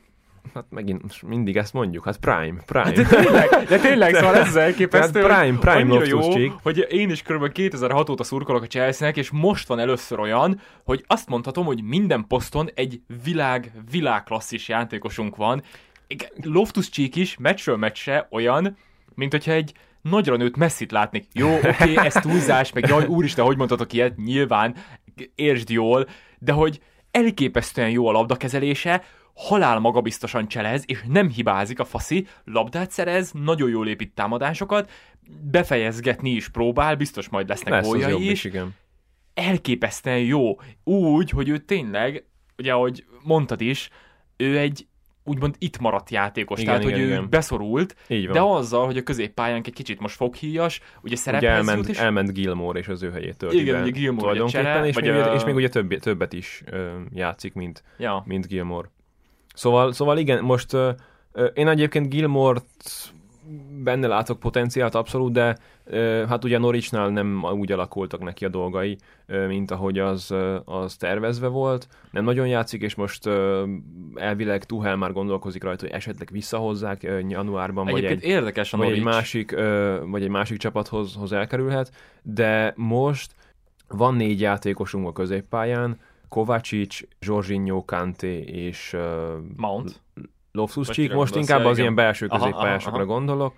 S1: hát megint most mindig ezt mondjuk, hát prime, prime.
S2: De tényleg, de tényleg, (laughs) szóval ez az elképesztő,
S1: prime-
S2: hogy
S1: prime
S2: annyira jó, hogy én is kb. 2006 óta szurkolok a Chelsea-nek, és most van először olyan, hogy azt mondhatom, hogy minden poszton egy világ, világklasszis játékosunk van. Igen, Loftus-Cheek is meccsről meccsre olyan, mint hogyha egy nagyra nőtt messzit látnék. Jó, (laughs) oké, okay, ez túlzás, meg jaj, úristen, hogy mondhatok ilyet, nyilván, értsd jól, de hogy elképesztően jó a labdakezelése, halál magabiztosan cselez, és nem hibázik a faszi, labdát szerez, nagyon jól épít támadásokat, befejezgetni is próbál, biztos majd lesznek
S1: Lesz
S2: góljai
S1: is, igen.
S2: elképesztően jó. Úgy, hogy ő tényleg, ugye ahogy mondtad is, ő egy úgymond itt maradt játékos,
S1: Igen,
S2: tehát
S1: igen,
S2: hogy ő
S1: igen.
S2: beszorult,
S1: Így van.
S2: de azzal, hogy a középpályánk egy kicsit most foghíjas, ugye
S1: Ugye
S2: szerephez
S1: elment,
S2: jut, és
S1: elment Gilmore és az ő helyét tölti
S2: Igen, ugye Gilmore ugye csere,
S1: és,
S2: vagy
S1: még, ugye-
S2: a-
S1: és még ugye több, többet is ö, játszik, mint,
S2: ja.
S1: mint Gilmore. Szóval, szóval igen, most ö, ö, én egyébként Gilmore-t benne látok potenciált abszolút, de ö, hát ugye Norichnál nem úgy alakultak neki a dolgai, ö, mint ahogy az, ö, az tervezve volt. Nem nagyon játszik, és most ö, elvileg Tuhel már gondolkozik rajta, hogy esetleg visszahozzák ö, januárban, vagy
S2: Egyébként
S1: egy,
S2: érdekes a
S1: vagy egy, másik, ö, vagy egy másik csapathoz hoz elkerülhet, de most van négy játékosunk a középpályán, Kovacic, Jorginho, Kanté és ö,
S2: Mount.
S1: Loftus
S2: Vagy
S1: Cheek,
S2: kire
S1: most inkább az
S2: igen.
S1: ilyen belső középpályásokra gondolok.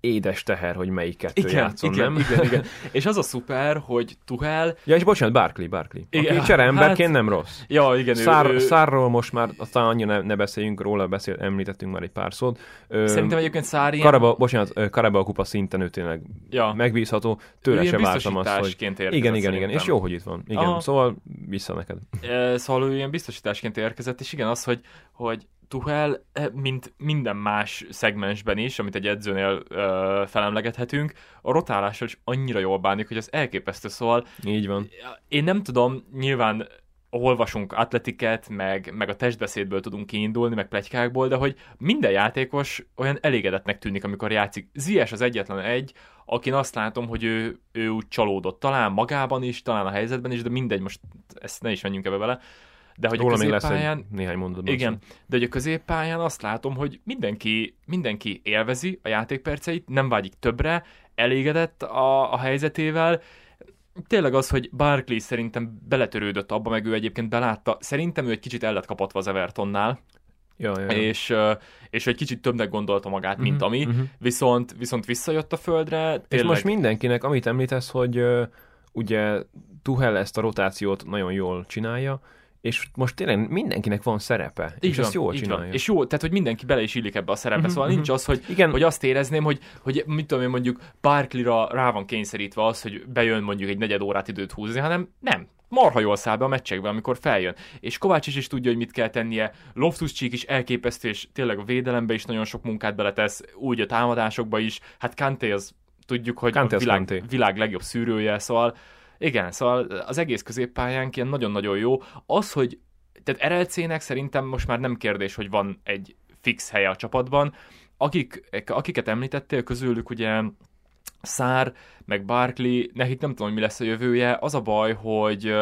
S1: Édes teher, hogy melyik kettő
S2: Igen,
S1: játszon,
S2: igen,
S1: nem?
S2: igen, igen. (laughs) És az a szuper, hogy Tuhel,
S1: Ja, és bocsánat, Barkley, Barkley.
S2: Igen,
S1: Aki csereemberként
S2: hát-
S1: nem rossz.
S2: ja igen, ő,
S1: Szár,
S2: ő,
S1: Szárról most már, aztán annyira ne, ne beszéljünk róla, beszél, említettünk már egy pár szót. Ö,
S2: szerintem egyébként Szári
S1: Karaba, bocsánat, Karaba kupa szinten ő tényleg
S2: ja,
S1: megbízható,
S2: ő
S1: tőle
S2: ilyen
S1: se vártam azt, hogy...
S2: érkezett
S1: Igen, igen, igen, és jó, hogy itt van. Igen,
S2: Aha.
S1: szóval vissza neked.
S2: E, Szóval ő ilyen biztosításként érkezett, és igen, az, hogy, hogy Tuhel, eh, mint minden más szegmensben is, amit egy edzőnél ö, felemlegethetünk, a rotálással is annyira jól bánik, hogy az elképesztő, szóval
S1: Így van.
S2: én nem tudom, nyilván olvasunk atletiket, meg, meg a testbeszédből tudunk kiindulni, meg plegykákból, de hogy minden játékos olyan elégedettnek tűnik, amikor játszik. Zies az egyetlen egy, akin azt látom, hogy ő, ő úgy csalódott. Talán magában is, talán a helyzetben is, de mindegy, most ezt ne is menjünk ebbe vele. De hogy
S1: Róla
S2: a
S1: még lesz
S2: középpályán,
S1: egy néhány mondatban.
S2: igen, de hogy a középpályán azt látom, hogy mindenki, mindenki élvezi a játékperceit, nem vágyik többre, elégedett a, a helyzetével, tényleg az, hogy Barkley szerintem beletörődött abba, meg ő egyébként belátta, szerintem ő egy kicsit el lett kapatva az Evertonnál,
S1: Ja, ja, ja.
S2: és, és egy kicsit többnek gondolta magát, mint
S1: Mhm,
S2: ami,
S1: mhm.
S2: viszont, viszont visszajött a földre,
S1: És
S2: tényleg,
S1: most mindenkinek, amit említesz, hogy ugye Tuhel ezt a rotációt nagyon jól csinálja, és most tényleg mindenkinek van szerepe,
S2: így
S1: és
S2: van,
S1: ezt jól csinálja.
S2: Van. És jó, tehát hogy mindenki bele is illik ebbe a szerepbe,
S1: Mhm,
S2: szóval
S1: mhm.
S2: nincs az, hogy,
S1: Igen,
S2: hogy azt érezném, hogy, hogy mit tudom én mondjuk Barkley-ra rá van kényszerítve az, hogy bejön mondjuk egy negyed órát időt húzni, hanem nem. Marha jól száll be a meccsekbe, amikor feljön. És Kovács is, tudja, hogy mit kell tennie. Loftus Cheek is elképesztő, és tényleg a védelembe is nagyon sok munkát beletesz, úgy a támadásokba is. Hát Kanté az tudjuk, hogy
S1: Kanté
S2: a világ,
S1: Kanté.
S2: világ legjobb szűrője, szóval igen, szóval az egész középpályánk ilyen nagyon-nagyon jó. Az, hogy tehát RLC-nek szerintem most már nem kérdés, hogy van egy fix helye a csapatban. Akik, akiket említettél, közülük ugye Szár, meg Barkley, nekik nem tudom, hogy mi lesz a jövője. Az a baj, hogy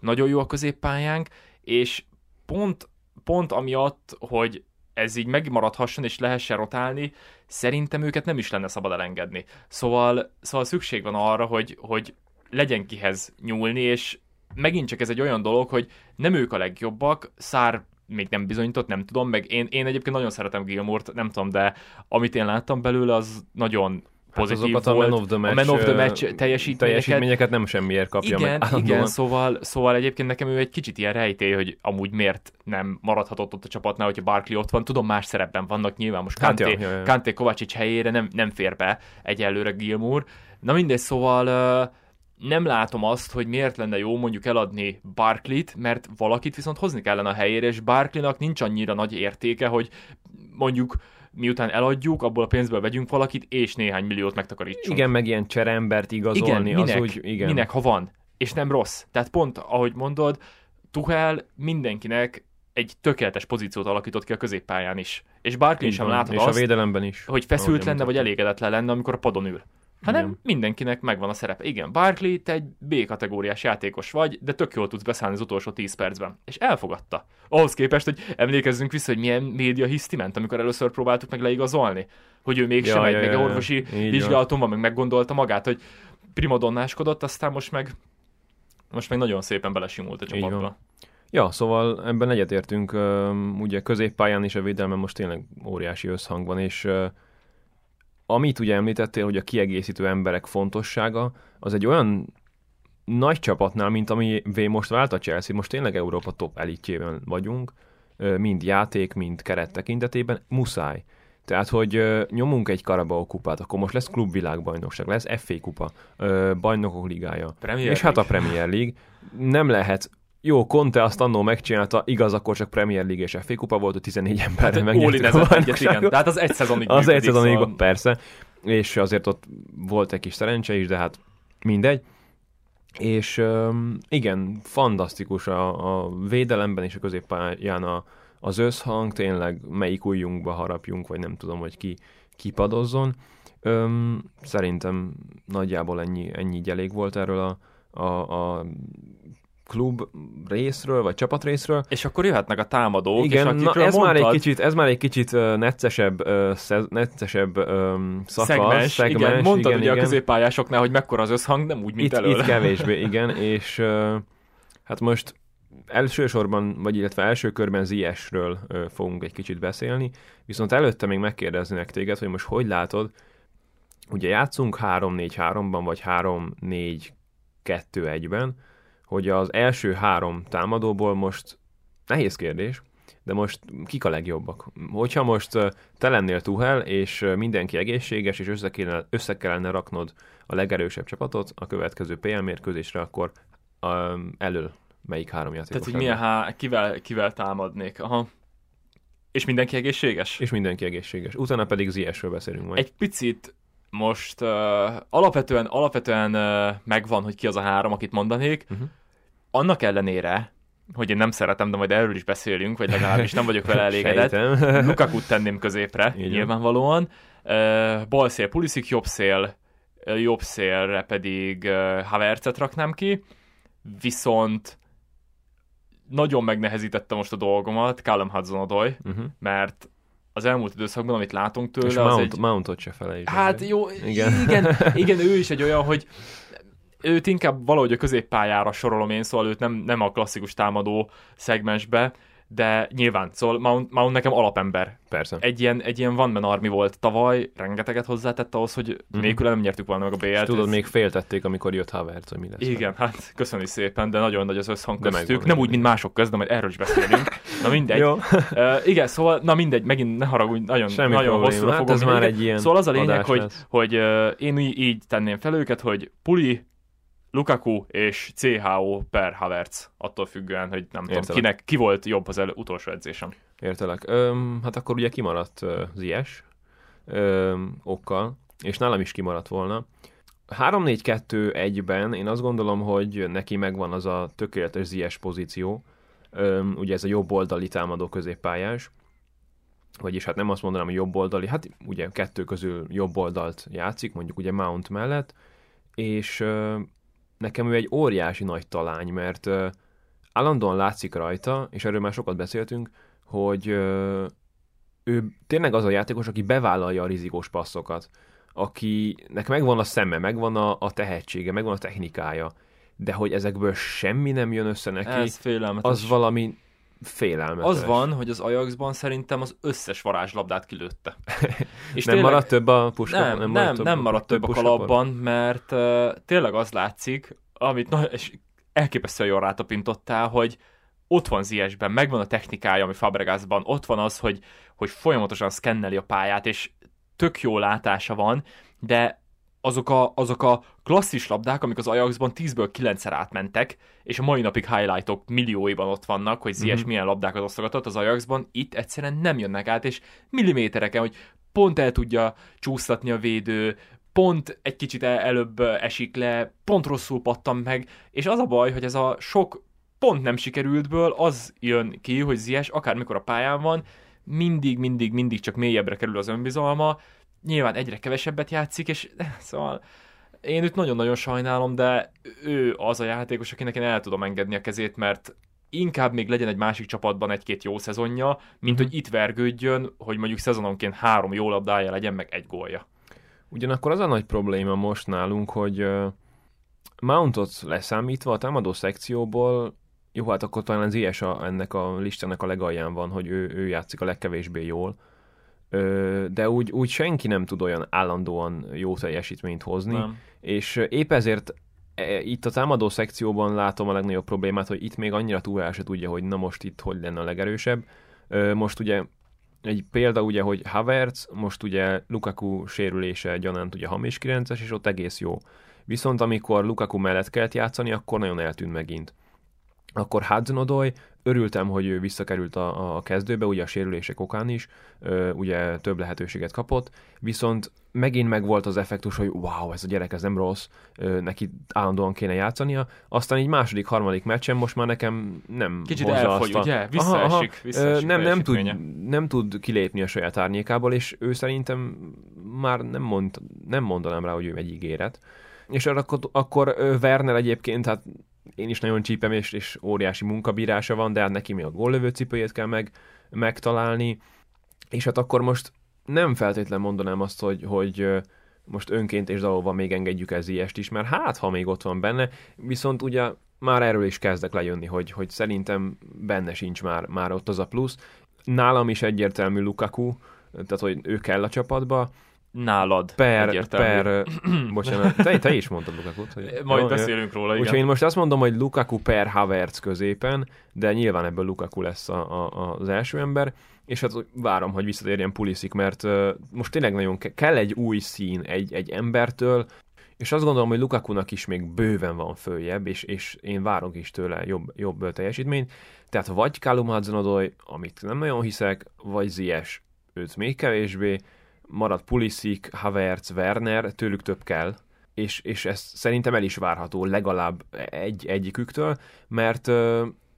S2: nagyon jó a középpályánk, és pont, pont amiatt, hogy ez így megmaradhasson és lehessen rotálni, szerintem őket nem is lenne szabad elengedni. Szóval, szóval szükség van arra, hogy, hogy legyen kihez nyúlni, és megint csak ez egy olyan dolog, hogy nem ők a legjobbak, Szár még nem bizonyított, nem tudom, meg én, én egyébként nagyon szeretem Gilmore-t, nem tudom, de amit én láttam belőle, az nagyon
S1: hát
S2: pozitív
S1: azokat
S2: volt.
S1: a Man of the Match,
S2: Man of the Match teljesítményeket,
S1: teljesítményeket nem semmiért kapja
S2: igen,
S1: meg állandóan.
S2: igen, szóval, szóval egyébként nekem ő egy kicsit ilyen rejtély, hogy amúgy miért nem maradhatott ott a csapatnál, hogyha Barkley ott van. Tudom, más szerepben vannak nyilván, most
S1: Hát
S2: Kanté,
S1: ja, ja, ja.
S2: Kanté Kovácsics helyére nem, nem fér be egyelőre Gilmour. Na mindegy, szóval ö, nem látom azt, hogy miért lenne jó mondjuk eladni Barkley-t, mert valakit viszont hozni kellene a helyére, és Barkley-nak nincs annyira nagy értéke, hogy mondjuk miután eladjuk, abból a pénzből vegyünk valakit, és néhány milliót megtakarítsunk.
S1: Igen, meg ilyen cserembert igazolni,
S2: Igen, minek,
S1: az úgy, igen.
S2: minek, ha van, és nem rossz. Tehát pont, ahogy mondod, Tuchel mindenkinek egy tökéletes pozíciót alakított ki a középpályán is. És Barkley sem látod
S1: És
S2: azt,
S1: a védelemben is.
S2: hogy feszült lenne, vagy elégedetlen lenne, amikor a padon ül. Hanem
S1: Igen.
S2: mindenkinek megvan a szerepe. Igen, Barkley, te egy B-kategóriás játékos vagy, de tök jól tudsz beszállni az utolsó 10 percben. És elfogadta. Ahhoz képest, hogy emlékezzünk vissza, hogy milyen média hiszti ment, amikor először próbáltuk meg leigazolni. Hogy ő mégsem
S1: Ja,
S2: megy,
S1: ja,
S2: meg
S1: ja,
S2: orvosi vizsgálaton van, meg meggondolta magát, hogy primadonnáskodott, aztán most meg most meg nagyon szépen belesimult a csapatba.
S1: Ja, szóval ebben egyetértünk, ugye középpályán is a védelmen most tényleg óriási összhang van, és amit ugye említettél, hogy a kiegészítő emberek fontossága, az egy olyan nagy csapatnál, mint ami most vált a Chelsea, most tényleg Európa top elitjében vagyunk, mind játék, mind keret tekintetében, muszáj. Tehát, hogy nyomunk egy Carabao kupát, akkor most lesz klubvilágbajnokság, lesz FA kupa, bajnokok ligája,
S2: Premier
S1: és hát a
S2: League.
S1: Premier League. Nem lehet jó, Conte azt annó megcsinálta, igaz, akkor csak Premier League és FA kupa volt, hogy 14 emberre
S2: Hát
S1: a
S2: Ólinezett egyet, igen. Tehát az egy szezonig
S1: Az egy szezonig,
S2: szóval-
S1: persze, és azért ott volt egy kis szerencse is, de hát mindegy. És um, igen, fantasztikus a, a védelemben és a középpályán a, az összhang, tényleg melyik ujjunkba harapjunk, vagy nem tudom, hogy ki kipadozzon. Öm, szerintem nagyjából ennyi, ennyi elég volt erről a, a, a klub részről, vagy csapat részről.
S2: És akkor jöhetnek a támadók,
S1: Igen,
S2: és
S1: na ez, már egy
S2: mondtad,
S1: kicsit, ez már egy kicsit uh, neccesebb, uh, szez, neccesebb um, szakasz,
S2: szegmens,
S1: szegmens,
S2: igen, mondtad
S1: igen,
S2: ugye
S1: igen.
S2: a középpályásoknál, hogy mekkora az összhang, nem úgy, mint
S1: itt,
S2: előle.
S1: itt kevésbé, (laughs) igen, és uh, hát most elsősorban, vagy illetve első körben ZS-ről uh, fogunk egy kicsit beszélni, viszont előtte még megkérdeznének téged, hogy most hogy látod, ugye játszunk 3-4-3-ban, vagy 3-4-2-1-ben, hogy az első három támadóból most, nehéz kérdés, de most kik a legjobbak? Hogyha most te lennél Tuhel, és mindenki egészséges, és össze kellene, össze kellene raknod a legerősebb csapatot a következő PL mérkőzésre, akkor um, elől melyik három játékos
S2: Tehát, hogy milyen há... kivel, kivel támadnék. Aha. És mindenki egészséges?
S1: És mindenki egészséges. Utána pedig ZS-ről beszélünk majd.
S2: Egy picit most uh, alapvetően, alapvetően uh, megvan, hogy ki az a három, akit mondanék.
S1: Uh-huh.
S2: Annak ellenére, hogy én nem szeretem, de majd erről is beszélünk, vagy legalábbis nem vagyok vele (laughs) elégedett.
S1: Sejtem.
S2: Lukaku tenném középre,
S1: van.
S2: nyilvánvalóan. Uh, bal szél Pulisic, jobb szél jobb szélre pedig uh, Havertzet raknám ki, viszont nagyon megnehezítette most a dolgomat Callum hudson uh-huh. mert az elmúlt időszakban, amit látunk tőle,
S1: És
S2: az
S1: Mount,
S2: egy...
S1: Mountot se felejtsd.
S2: Hát jó,
S1: Igen.
S2: igen. igen, (laughs) igen, ő is egy olyan, hogy őt inkább valahogy a középpályára sorolom én, szóval őt nem, nem a klasszikus támadó szegmensbe, de nyilván, szóval Mount, Mount nekem alapember.
S1: Persze.
S2: Egy ilyen, egy ilyen Van Man Army volt tavaly, rengeteget hozzátett ahhoz, hogy
S1: Mhm.
S2: nélkül nem nyertük volna meg a BL-t.
S1: És tudod,
S2: Ez-
S1: még féltették, amikor jött Havertz, hogy mi lesz.
S2: Igen, hát köszönjük szépen, de nagyon nagy az összhang
S1: De
S2: köztük. Nem úgy, mint mások közt, de majd erről is beszélünk. Na mindegy. (laughs)
S1: Jó,
S2: Uh, igen, szóval, na mindegy, megint ne haragudj, nagyon,
S1: semmi
S2: nagyon hosszúra
S1: Hát
S2: fogom
S1: ez már egy ilyen
S2: Szóval az a lényeg, hogy,
S1: lesz.
S2: hogy uh, én így, így tenném fel őket, hogy Puli, Lukaku és CHO per Havertz, attól függően, hogy nem tudom,
S1: Értelek.
S2: kinek, ki volt jobb az elő, utolsó edzésem.
S1: Értelek. Öm, hát akkor ugye kimaradt uh, Zies öm, okkal, és nálam is kimaradt volna. 3-4-2-1-ben én azt gondolom, hogy neki megvan az a tökéletes Zies pozíció, öm, ugye ez a jobb oldali támadó középpályás, vagyis hát nem azt mondanám, hogy jobb oldali, hát ugye kettő közül jobb oldalt játszik, mondjuk ugye Mount mellett, és nekem ő egy óriási nagy talány, mert ö, állandóan látszik rajta, és erről már sokat beszéltünk, hogy ö, ő tényleg az a játékos, aki bevállalja a rizikós passzokat, akinek megvan a szeme, megvan a, a tehetsége, megvan a technikája, de hogy ezekből semmi nem jön össze neki,
S2: Ez félelmetes.
S1: az valami félelmetes.
S2: az van, hogy az Ajaxban szerintem az összes varázslabdát kilőtte. (laughs) És
S1: nem maradt több a puska?
S2: nem, nem, nem, nem maradt több a
S1: puskapor?
S2: kalapban, mert uh, tényleg az látszik, amit na, és elképesztően jól rátapintottál, hogy ott van Ziesben, megvan a technikája, ami Fabregasban, ott van az, hogy, hogy folyamatosan szkenneli a pályát, és tök jó látása van, de azok a, azok a klasszis labdák, amik az Ajaxban 10-ből 9-szer átmentek, és a mai napig highlightok millióiban ott vannak, hogy Zies
S1: Mhm.
S2: milyen labdákat osztogatott az Ajaxban, itt egyszerűen nem jönnek át, és millimétereken, hogy pont el tudja csúsztatni a védő, pont egy kicsit el, előbb esik le, pont rosszul pattan meg, és az a baj, hogy ez a sok pont nem sikerültből az jön ki, hogy Zies akármikor a pályán van, mindig, mindig, mindig csak mélyebbre kerül az önbizalma, nyilván egyre kevesebbet játszik, és (laughs) szóval én őt nagyon-nagyon sajnálom, de ő az a játékos, akinek én el tudom engedni a kezét, mert inkább még legyen egy másik csapatban egy-két jó szezonja, mint
S1: Mhm.
S2: hogy itt vergődjön, hogy mondjuk szezononként három jó labdája legyen, meg egy gólja.
S1: Ugyanakkor az a nagy probléma most nálunk, hogy Mountot leszámítva a támadó szekcióból, jó, hát akkor talán Zies a, ennek a listának a legalján van, hogy ő, ő játszik a legkevésbé jól, de úgy, úgy senki nem tud olyan állandóan jó teljesítményt hozni,
S2: Nem.
S1: és épp ezért e, itt a támadó szekcióban látom a legnagyobb problémát, hogy itt még annyira túl se tudja, hogy na most itt hogy lenne a legerősebb. Most ugye egy példa ugye, hogy Havertz, most ugye Lukaku sérülése gyanánt ugye hamis 9 és ott egész jó. Viszont amikor Lukaku mellett kellett játszani, akkor nagyon eltűnt megint. Akkor hudson örültem, hogy ő visszakerült a, a kezdőbe, ugye a sérülések okán is, ö, ugye több lehetőséget kapott, viszont megint meg volt az effektus, hogy wow, ez a gyerek, ez nem rossz, ö, neki állandóan kéne játszania, aztán így második, harmadik meccsen most már nekem nem
S2: Kicsit
S1: hozza
S2: elfogy,
S1: azt a...
S2: ugye? Visszaesik,
S1: Ö,
S2: visszaesik
S1: nem, nem, tud, nem tud kilépni a saját árnyékából, és ő szerintem már nem, mond, nem mondanám rá, hogy ő egy ígéret. És akkor, akkor Werner egyébként, hát én is nagyon csípem, és, és óriási munkabírása van, de hát neki mi a góllövő cipőjét kell meg, megtalálni. És hát akkor most nem feltétlen mondanám azt, hogy, hogy most önként és dalolva még engedjük ez ilyest is, mert hát, ha még ott van benne, viszont ugye már erről is kezdek lejönni, hogy, hogy szerintem benne sincs már, már ott az a plusz. Nálam is egyértelmű Lukaku, tehát hogy ő kell a csapatba.
S2: Nálad
S1: Per,
S2: egyértelmű.
S1: per (clears throat) bocsánat, te, te is mondtad Lukakut. Hogy,
S2: Majd
S1: jó.
S2: beszélünk róla, igen.
S1: Úgyhogy én most azt mondom, hogy Lukaku per Havertz középen, de nyilván ebből Lukaku lesz a, a, az első ember, és hát várom, hogy visszatérjen Pulisic, mert uh, most tényleg nagyon ke- kell egy új szín egy, egy embertől, és azt gondolom, hogy Lukakunak is még bőven van följebb, és, és én várok is tőle jobb, jobb teljesítményt. Tehát vagy Callum hudson amit nem nagyon hiszek, vagy Zies, őt még kevésbé, marad Pulisic, Havertz, Werner, tőlük több kell, és, és ez szerintem el is várható legalább egy, egyiküktől, mert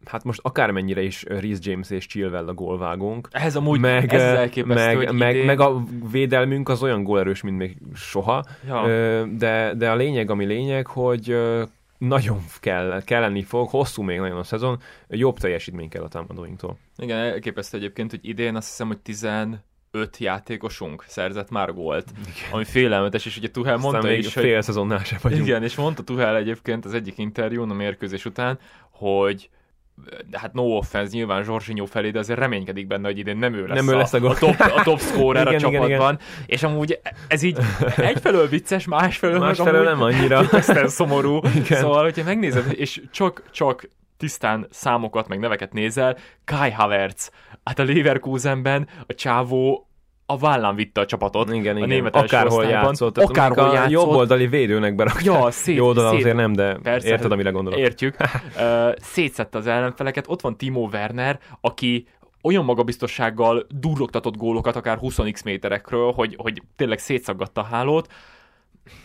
S1: hát most akármennyire is Rhys James és Chilwell a gólvágónk,
S2: Ez amúgy,
S1: meg,
S2: ez
S1: meg, meg,
S2: idén...
S1: meg a védelmünk az olyan gólerős, mint még soha,
S2: Ja.
S1: De, de a lényeg, ami lényeg, hogy nagyon kell, kelleni fog, hosszú még nagyon a szezon, jobb teljesítmény kell a támadóinktól.
S2: Igen, elképesztő egyébként, hogy idén azt hiszem, hogy 15 játékosunk szerzett már gólt, ami félelmetes, és ugye Tuhel
S1: Aztán
S2: mondta
S1: még
S2: is,
S1: fél
S2: hogy...
S1: szezonnál sem vagyunk.
S2: Igen, és mondta Tuhel egyébként az egyik interjún a mérkőzés után, hogy hát no offense nyilván Zsorzsinyó felé, de azért reménykedik benne, hogy idén nem ő lesz,
S1: Nem ő lesz a
S2: a, a, top, a top scorer a
S1: Igen, igen,
S2: csapatban, és amúgy ez így egyfelől vicces, másfelől, meg
S1: Másfelől
S2: amúgy
S1: nem annyira.
S2: kifejezetten szomorú.
S1: Igen.
S2: Szóval, hogyha megnézed, és csak, csak tisztán számokat, meg neveket nézel, Kai Havertz, hát a Leverkusenben a csávó a vállán vitte a csapatot.
S1: Igen,
S2: a
S1: igen.
S2: német első
S1: Akárhol játszott. Tehát
S2: Akárhol
S1: a
S2: játszott.
S1: Jobb oldali védőnek berakja.
S2: Ja, szét,
S1: Jó oldalon
S2: szét,
S1: azért nem, de
S2: Persze,
S1: érted, amire gondolok.
S2: Értjük. (laughs) uh, szétszette az ellenfeleket. Ott van Timo Werner, aki olyan magabiztossággal durrogtatott gólokat, akár 20x méterekről, hogy, hogy tényleg szétszaggatta a hálót.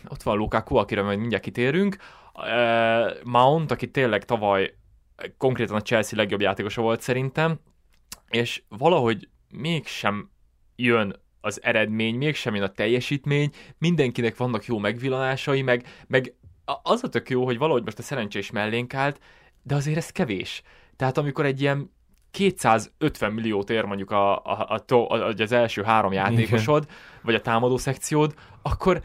S2: Ott van Lukaku, akire majd mindjárt kitérünk. Uh, Mount, aki tényleg tavaly konkrétan a Chelsea legjobb játékosa volt szerintem, és valahogy mégsem jön az eredmény, mégsem jön a teljesítmény, mindenkinek vannak jó megvillanásai, meg, meg az a tök jó, hogy valahogy most a szerencsés mellénk állt, de azért ez kevés. Tehát amikor egy ilyen 250 milliót ér mondjuk a, a, a, a, az első három játékosod, vagy a támadó szekciód, akkor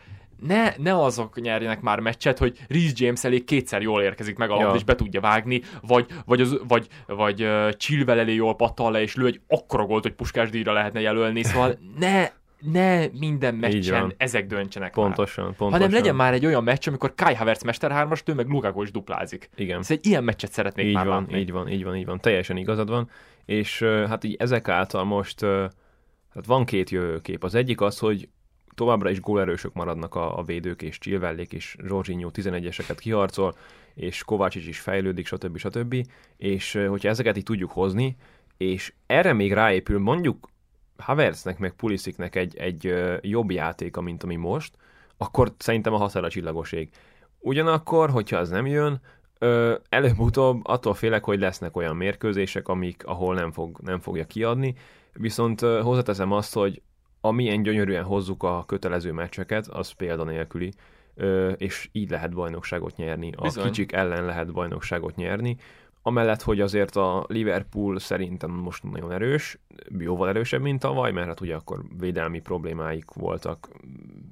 S2: ne, ne azok nyerjenek már meccset, hogy Reece James elé kétszer jól érkezik meg a labda,
S1: Ja.
S2: és be tudja vágni, vagy, vagy, az, vagy, vagy uh, Chilwell elé jól pattal le, és lő egy akkora gólt, hogy puskás díjra lehetne jelölni, szóval ne, ne minden meccsen ezek döntsenek már.
S1: Pontosan, pontosan.
S2: Hanem legyen már egy olyan meccs, amikor Kai Havertz mesterhármas tő, meg Lukaku is duplázik.
S1: Igen.
S2: Szóval egy ilyen meccset szeretnék
S1: Így
S2: már
S1: van,
S2: látni.
S1: így van, így van, így van. Teljesen igazad van. És hát így ezek által most hát van két jövőkép. Az egyik az, hogy továbbra is gólerősök maradnak a, a védők, és Chilvellék és Jorginho 11-eseket kiharcol, és Kovácsics is fejlődik, stb. stb. És hogyha ezeket így tudjuk hozni, és erre még ráépül mondjuk Havertznek meg Pulisiknek egy, egy jobb játéka, mint ami most, akkor szerintem a határa csillagos ég. Ugyanakkor, hogyha ez nem jön, előbb-utóbb attól félek, hogy lesznek olyan mérkőzések, amik, ahol nem, fog, nem fogja kiadni, viszont hozzáteszem azt, hogy amilyen gyönyörűen hozzuk a kötelező meccseket, az példanélküli, és így lehet bajnokságot nyerni. A
S2: Bizony.
S1: kicsik ellen lehet bajnokságot nyerni. Amellett, hogy azért a Liverpool szerintem most nagyon erős, jóval erősebb, mint tavaly, mert hát ugye akkor védelmi problémáik voltak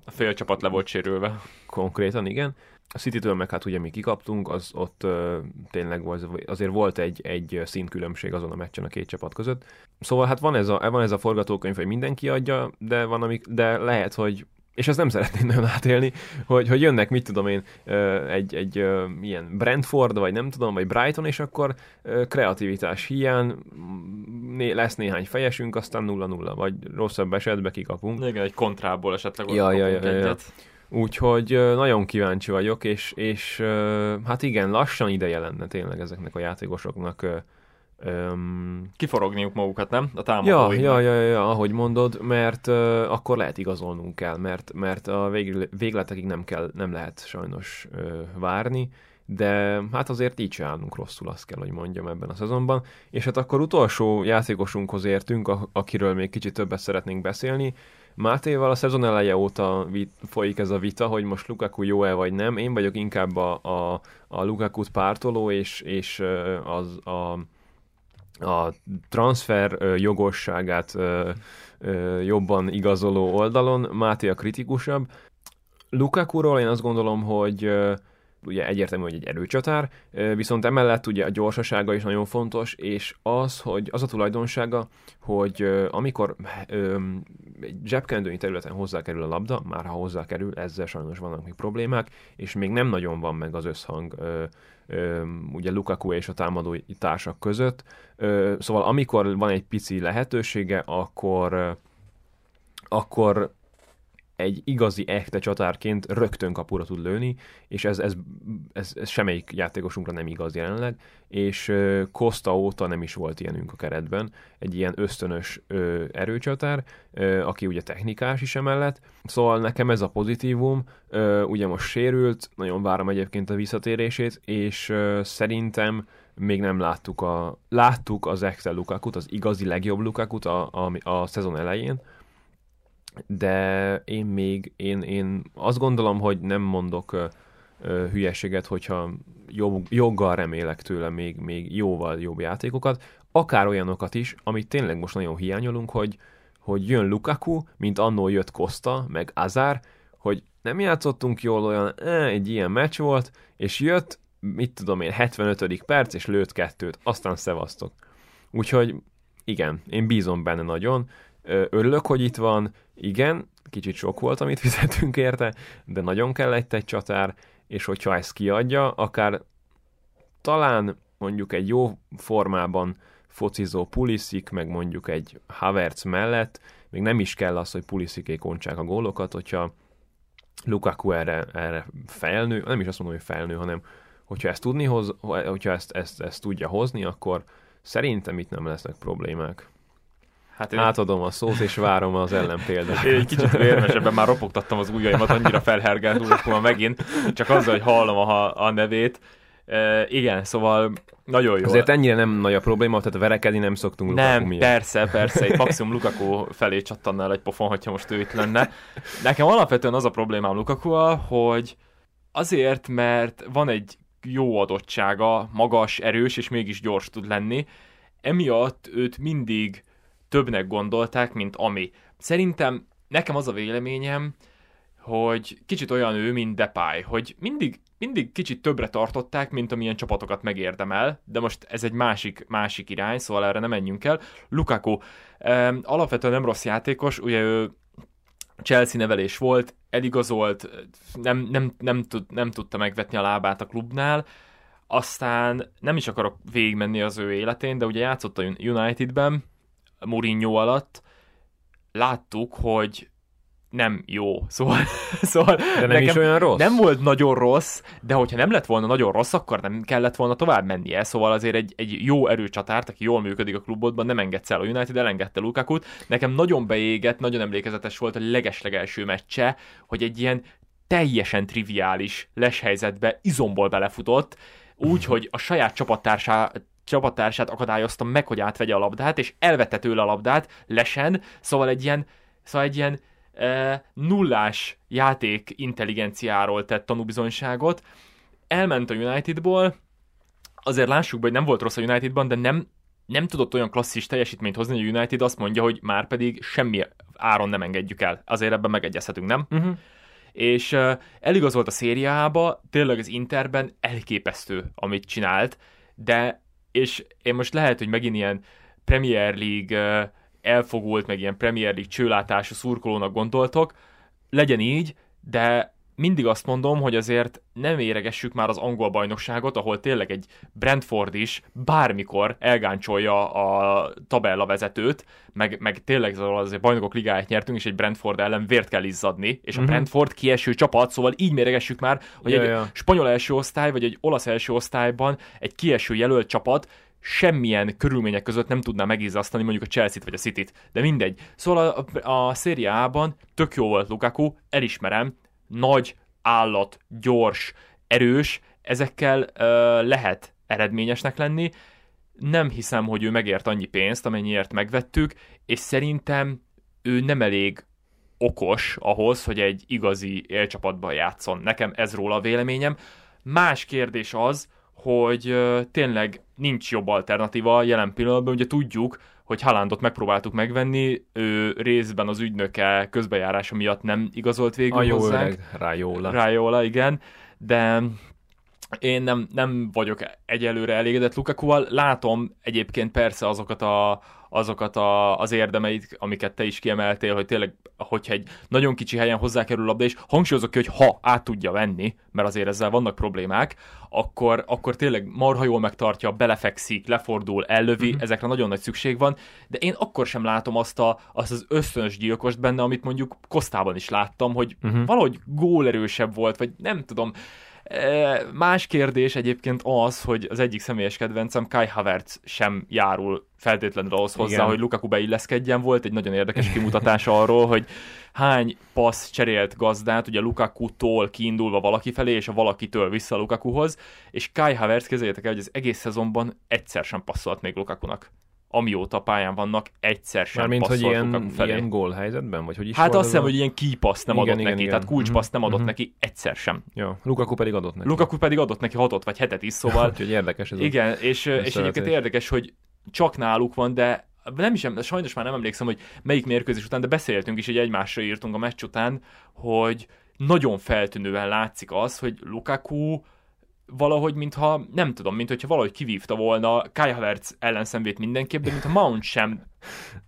S2: A fél csapat le volt sérülve.
S1: konkrétan, igen. A City-től meg hát ugye mi kikaptunk, az ott ö, tényleg volt, azért volt egy, egy szintkülönbség azon a meccsen a két csapat között. Szóval hát van ez a, van ez a forgatókönyv, hogy mindenki adja, de, van amik, de lehet, hogy és ezt nem szeretném nagyon átélni, hogy, hogy jönnek, mit tudom én, egy, egy ilyen Brentford, vagy nem tudom, vagy Brighton, és akkor kreativitás hiány, né, lesz néhány fejesünk, aztán 0-0, vagy rosszabb esetben kikapunk.
S2: Igen, egy kontrából esetleg
S1: Ja, ja, ja, ja, ja. Úgyhogy nagyon kíváncsi vagyok, és, és hát igen, lassan ideje lenne tényleg ezeknek a játékosoknak öm,
S2: Kiforogniuk magukat, nem? A
S1: Ja,
S2: támadóinknak.
S1: ja, ja, ja, ahogy mondod, mert uh, akkor lehet igazolnunk kell, mert, mert a vég, végletekig nem kell, nem lehet sajnos uh, várni, de hát azért így se állunk rosszul, azt kell, hogy mondjam ebben a szezonban. És hát akkor utolsó játékosunkhoz értünk, a, akiről még kicsit többet szeretnénk beszélni. Mátéval a szezon eleje óta vit, folyik ez a vita, hogy most Lukaku jó-e vagy nem. Én vagyok inkább a, a, a Lukaku-t pártoló, és, és ö, az a a transfer jogosságát jobban igazoló oldalon, Máté a kritikusabb. Lukakuról én azt gondolom, hogy ugye egyértelmű, hogy egy erőcsatár, viszont emellett ugye a gyorsasága is nagyon fontos, és az, hogy az a tulajdonsága, hogy amikor zsebkendőnyi területen hozzákerül a labda, már ha hozzákerül, ezzel sajnos vannak még problémák, és még nem nagyon van meg az összhang ugye Lukaku és a támadó társak között, szóval amikor van egy pici lehetősége, akkor akkor egy igazi echte csatárként rögtön kapura tud lőni, és ez, ez, ez, ez semmelyik játékosunkra nem igaz jelenleg, és Costa óta nem is volt ilyenünk a keretben, egy ilyen ösztönös ö, erőcsatár, ö, aki ugye technikás is emellett, szóval nekem ez a pozitívum, ö, ugye most sérült, nagyon várom egyébként a visszatérését, és ö, szerintem még nem láttuk a, láttuk az Excel Lukakut, az igazi legjobb Lukakut a, a, a szezon elején, de én még, én, én azt gondolom, hogy nem mondok ö, hülyeséget, hogyha jog, joggal remélek tőle még, még jóval jobb játékokat, akár olyanokat is, amit tényleg most nagyon hiányolunk, hogy, hogy jön Lukaku, mint annó jött Costa, meg Azár, hogy nem játszottunk jól olyan, egy ilyen meccs volt, és jött, mit tudom én, 75. perc, és lőtt kettőt, aztán szevasztok. Úgyhogy igen, én bízom benne nagyon, örülök, hogy itt van, igen, kicsit sok volt, amit fizetünk érte, de nagyon kell egy egy csatár, és hogyha ezt kiadja, akár talán mondjuk egy jó formában focizó Pulisic, meg mondjuk egy Havertz mellett, még nem is kell az, hogy Pulisic kontsák a gólokat, hogyha Lukaku erre, erre felnő, nem is azt mondom, hogy felnő, hanem hogyha ezt tudni hoz, hogyha ezt, ezt, ezt tudja hozni, akkor szerintem itt nem lesznek problémák. Hát én... Átadom a szót, és várom az ellenpéldát.
S2: Én egy kicsit vérmesebben már ropogtattam az ujjaimat, annyira felhergelt Lukaku megint, csak azzal, hogy hallom a, a nevét. E, igen, szóval nagyon jó.
S1: Azért ennyire nem nagy a probléma, tehát verekedni nem szoktunk
S2: Lukaku Nem, miatt. persze, persze, egy maximum (laughs) Lukaku felé csattannál egy pofon, hogyha most ő itt lenne. Nekem alapvetően az a problémám lukaku hogy azért, mert van egy jó adottsága, magas, erős, és mégis gyors tud lenni, emiatt őt mindig többnek gondolták, mint ami. Szerintem nekem az a véleményem, hogy kicsit olyan ő, mint Depay, hogy mindig, mindig kicsit többre tartották, mint amilyen csapatokat megérdemel, de most ez egy másik, másik irány, szóval erre nem menjünk el. Lukaku alapvetően nem rossz játékos, ugye ő Chelsea nevelés volt, eligazolt, nem, nem, nem, tud, nem tudta megvetni a lábát a klubnál, aztán nem is akarok végigmenni az ő életén, de ugye játszott a Unitedben, Mourinho alatt, láttuk, hogy nem jó. (laughs) Szóval, szóval
S1: de nem nekem is olyan rossz?
S2: Nem volt nagyon rossz, de hogyha nem lett volna nagyon rossz, akkor nem kellett volna tovább mennie. Szóval azért egy, egy jó erőcsatárt, aki jól működik a klubodban, nem engedsz el a United, elengedte Lukakut. Nekem nagyon beégett, nagyon emlékezetes volt a legeslegelső meccse, hogy egy ilyen teljesen triviális leshelyzetbe izomból belefutott, úgy, hogy a saját csapattársá, csapattársát akadályozta meg, hogy átvegye a labdát, és elvette tőle a labdát lesen, szóval egy ilyen, szóval egy ilyen e, nullás játék intelligenciáról tett tanúbizonyságot. Elment a Unitedból, azért lássuk be, hogy nem volt rossz a Unitedban, de nem, nem tudott olyan klasszis teljesítményt hozni, hogy a United azt mondja, hogy már pedig semmi áron nem engedjük el. Azért ebben megegyezhetünk, nem? Uh-huh. És uh, eligazolt a szériába, tényleg az Interben elképesztő, amit csinált, de és én most lehet, hogy megint ilyen Premier League elfogult, meg ilyen Premier League csőlátású szurkolónak gondoltok, legyen így, de mindig azt mondom, hogy azért nem éregessük már az angol bajnokságot, ahol tényleg egy Brentford is bármikor elgáncsolja a tabella vezetőt, meg, meg tényleg azért bajnokok ligáját nyertünk, és egy Brentford ellen vért kell izzadni, és a mm-hmm. Brentford kieső csapat, szóval így méregessük már, hogy ja, egy ja. spanyol első osztály, vagy egy olasz első osztályban egy kieső jelölt csapat semmilyen körülmények között nem tudná megizzasztani mondjuk a Chelsea-t vagy a City-t, de mindegy. Szóval a, a, a Serie A-ban tök jó volt Lukaku, elismerem, nagy, állat, gyors, erős, ezekkel ö, lehet eredményesnek lenni. Nem hiszem, hogy ő megért annyi pénzt, amennyiért megvettük, és szerintem ő nem elég okos ahhoz, hogy egy igazi élcsapatban játszon. Nekem ez róla a véleményem. Más kérdés az, hogy ö, tényleg nincs jobb alternatíva jelen pillanatban. Ugye tudjuk, hogy Halandot megpróbáltuk megvenni, ő részben az ügynöke közbejárása miatt nem igazolt végül a
S1: jó
S2: hozzánk.
S1: Öreg, Rájóla.
S2: Rájóla, igen, de én nem, nem vagyok egyelőre elégedett Lukakuval. Látom egyébként persze azokat a, azokat a, az érdemeit, amiket te is kiemeltél, hogy tényleg, hogyha egy nagyon kicsi helyen hozzákerül labda, és hangsúlyozok ki, hogy ha át tudja venni, mert azért ezzel vannak problémák, akkor, akkor tényleg marha jól megtartja, belefekszik, lefordul, ellövi, uh-huh. ezekre nagyon nagy szükség van, de én akkor sem látom azt, a, azt az ösztönös gyilkost benne, amit mondjuk Kosztában is láttam, hogy uh-huh. valahogy gólerősebb volt, vagy nem tudom, Más kérdés egyébként az, hogy az egyik személyes kedvencem Kai Havertz sem járul feltétlenül ahhoz hozzá,
S1: Igen.
S2: hogy Lukaku beilleszkedjen. Volt egy nagyon érdekes kimutatás arról, hogy hány passz cserélt gazdát, ugye Lukaku-tól kiindulva valaki felé, és a valakitől vissza Lukakuhoz, és Kai Havertz, kezdjétek el, hogy az egész szezonban egyszer sem passzolt még Lukakunak. Amióta pályán vannak, egyszer sem
S1: Mármint, hogy ilyen,
S2: felé.
S1: ilyen gól helyzetben? Vagy hogy is
S2: Hát azt hiszem,
S1: a-
S2: hogy ilyen keypaszt nem
S1: Igen,
S2: adott
S1: igen,
S2: neki,
S1: igen.
S2: tehát kulcspaszt nem adott
S1: Mhm.
S2: neki egyszer sem.
S1: Ja, Lukaku pedig adott neki.
S2: Lukaku pedig adott neki hatot vagy hetet is, szóval (laughs)
S1: Úgyhogy érdekes ez
S2: igen, és, és egyébként
S1: összevetés.
S2: érdekes, hogy csak náluk van, de nem is, sajnos már nem emlékszem, hogy melyik mérkőzés után, de beszéltünk is, hogy egymásra írtunk a meccs után, hogy nagyon feltűnően látszik az, hogy Lukaku valahogy, mintha, nem tudom, mint hogyha valahogy kivívta volna Kai Havertz ellenszenvét mindenképp, de mintha Mount sem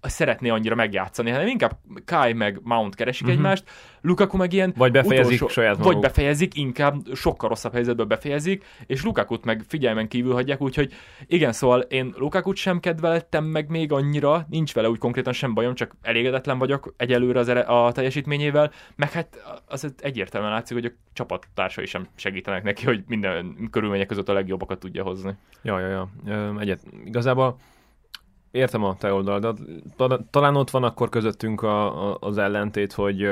S2: szeretné annyira megjátszani, hanem inkább Kai meg Mount keresik
S1: Mhm.
S2: egymást, Lukaku meg ilyen
S1: Vagy befejezik
S2: utolsó,
S1: saját
S2: Vagy
S1: maguk.
S2: befejezik, inkább sokkal rosszabb helyzetből befejezik, és Lukakut meg figyelmen kívül hagyják, úgyhogy igen, szóval én Lukakut sem kedveltem meg még annyira, nincs vele úgy konkrétan sem bajom, csak elégedetlen vagyok egyelőre az ere- a teljesítményével, meg hát az egyértelműen látszik, hogy a csapattársai sem segítenek neki, hogy minden körülmények között a legjobbakat tudja hozni.
S1: Ja, ja, ja. Egyet. Igazából értem a te oldalad. Ta- Talán ott van akkor közöttünk a, a, az ellentét, hogy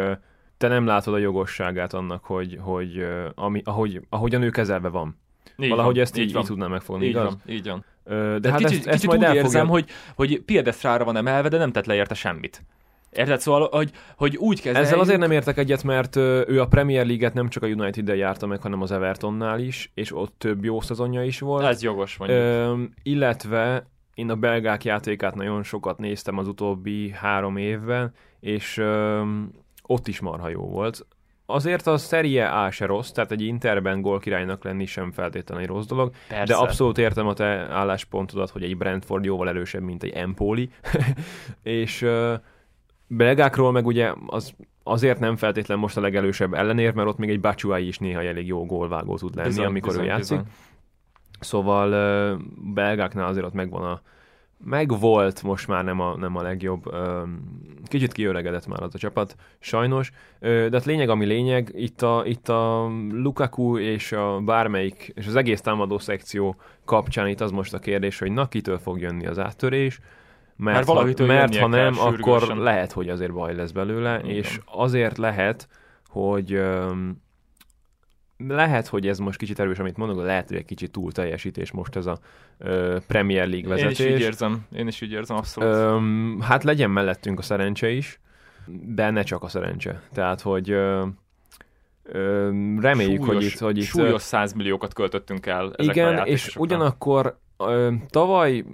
S1: te nem látod a jogosságát annak, hogy, hogy ami, ahogy, ahogyan ő kezelve van.
S2: Így
S1: Valahogy
S2: van,
S1: ezt így, így,
S2: van.
S1: tudnám megfogni,
S2: Így
S1: igaz?
S2: van, így van.
S1: De
S2: De
S1: hát
S2: kicsit,
S1: ezt, ezt
S2: kicsit
S1: majd
S2: úgy
S1: el
S2: érzem, hogy, hogy piedesztrára van emelve, de nem tett le érte semmit. Érted? Szóval, hogy, hogy úgy kezeljük...
S1: Ezzel azért nem értek egyet, mert ő a Premier League-et nem csak a United-del járta meg, hanem az Evertonnál is, és ott több jó szezonja is volt.
S2: Ez jogos mondjuk.
S1: Ö, illetve én a belgák játékát nagyon sokat néztem az utóbbi három évben, és ö, ott is marha jó volt. Azért a Serie A se rossz, tehát egy Interben gólkirálynak lenni sem feltétlenül egy rossz dolog,
S2: Persze.
S1: de abszolút értem a te álláspontodat, hogy egy Brentford jóval erősebb, mint egy Empoli, (laughs) és ö, belgákról meg ugye az azért nem feltétlen most a legelősebb ellenér, mert ott még egy Batshuayi is néha elég jó gólvágó tud lenni,
S2: Bizony,
S1: amikor
S2: bizony,
S1: ő játszik.
S2: bizony.
S1: Szóval belgáknál azért ott megvan a megvolt, most már nem a, nem a legjobb. Kicsit kiöregedett már az a csapat, sajnos. De hát lényeg, ami lényeg, itt a, itt a Lukaku és a bármelyik, és az egész támadó szekció kapcsán itt az most a kérdés, hogy na, kitől fog jönni az áttörés, mert,
S2: Mert
S1: ha, mert ha nem,
S2: kell
S1: akkor
S2: sürgősen.
S1: lehet, hogy azért baj lesz belőle,
S2: Igen.
S1: és azért lehet, hogy lehet, hogy ez most kicsit erős, amit mondok, de lehet, hogy egy kicsit túl teljesítés most ez a ö, Premier League
S2: Én is
S1: vezetés.
S2: így érzem, én is így érzem, abszolút.
S1: Öm, hát legyen mellettünk a szerencse is, de ne csak a szerencse. Tehát, hogy ö, ö, reméljük, hogy itt... Hogy itt
S2: súlyos 100 milliókat költöttünk el
S1: igen, és ugyanakkor ö, tavaly,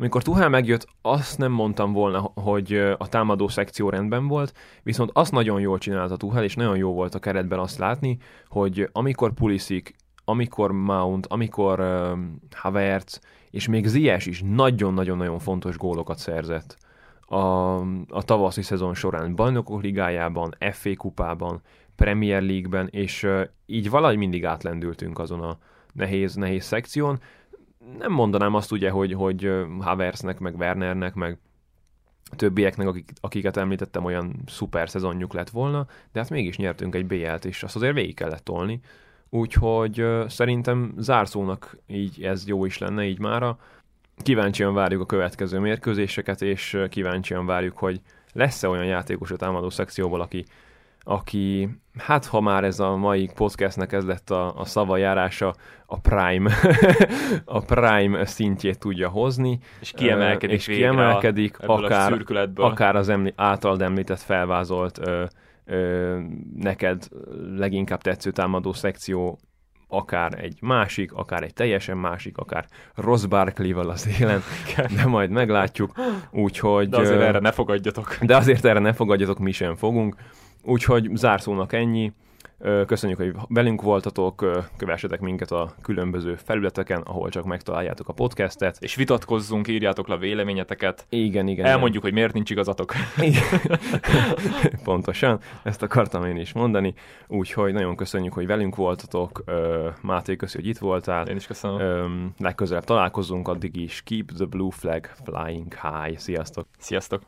S1: amikor Tuhel megjött, azt nem mondtam volna, hogy a támadó szekció rendben volt, viszont azt nagyon jól csinálta Tuhel, és nagyon jó volt a keretben azt látni, hogy amikor Pulisic, amikor Mount, amikor ö, Havertz, és még Ziyech is nagyon-nagyon-nagyon fontos gólokat szerzett a, a tavaszi szezon során, bajnokok ligájában, FA kupában, Premier League-ben, és ö, így valahogy mindig átlendültünk azon a nehéz, nehéz szekción. Nem mondanám azt ugye, hogy, hogy ö, Havertznek, meg Wernernek, meg többieknek, akik, akiket említettem, olyan szuper szezonjuk lett volna, de hát mégis nyertünk egy BL-t, és azt azért végig kellett tolni. Úgyhogy szerintem zárszónak így ez jó is lenne így mára. Kíváncsian várjuk a következő mérkőzéseket, és kíváncsian várjuk, hogy lesz-e olyan játékos a támadó szekcióból, aki, aki, hát ha már ez a mai podcastnek ez lett a, a szavajárása, a prime, (laughs) a prime szintjét tudja hozni,
S2: és kiemelkedik
S1: és kiemelkedik,
S2: a,
S1: akár,
S2: a
S1: akár az emli, általad említett felvázolt ö, ö, neked leginkább tetsző támadó szekció, akár egy másik, akár egy teljesen másik, akár Ross Barkley-val az élen, de majd meglátjuk. Úgyhogy,
S2: De azért erre ne fogadjatok.
S1: de azért erre ne fogadjatok, mi sem fogunk. Úgyhogy zárszónak ennyi. Köszönjük, hogy velünk voltatok, kövessetek minket a különböző felületeken, ahol csak megtaláljátok a podcastet.
S2: És vitatkozzunk, írjátok le véleményeteket.
S1: Igen, igen.
S2: Elmondjuk, hogy miért nincs igazatok.
S1: igen. (laughs) Pontosan, ezt akartam én is mondani. Úgyhogy nagyon köszönjük, hogy velünk voltatok. Máté, köszi, hogy itt voltál.
S2: Én is köszönöm.
S1: Legközelebb találkozunk, addig is keep the blue flag flying high. Sziasztok!
S2: Sziasztok!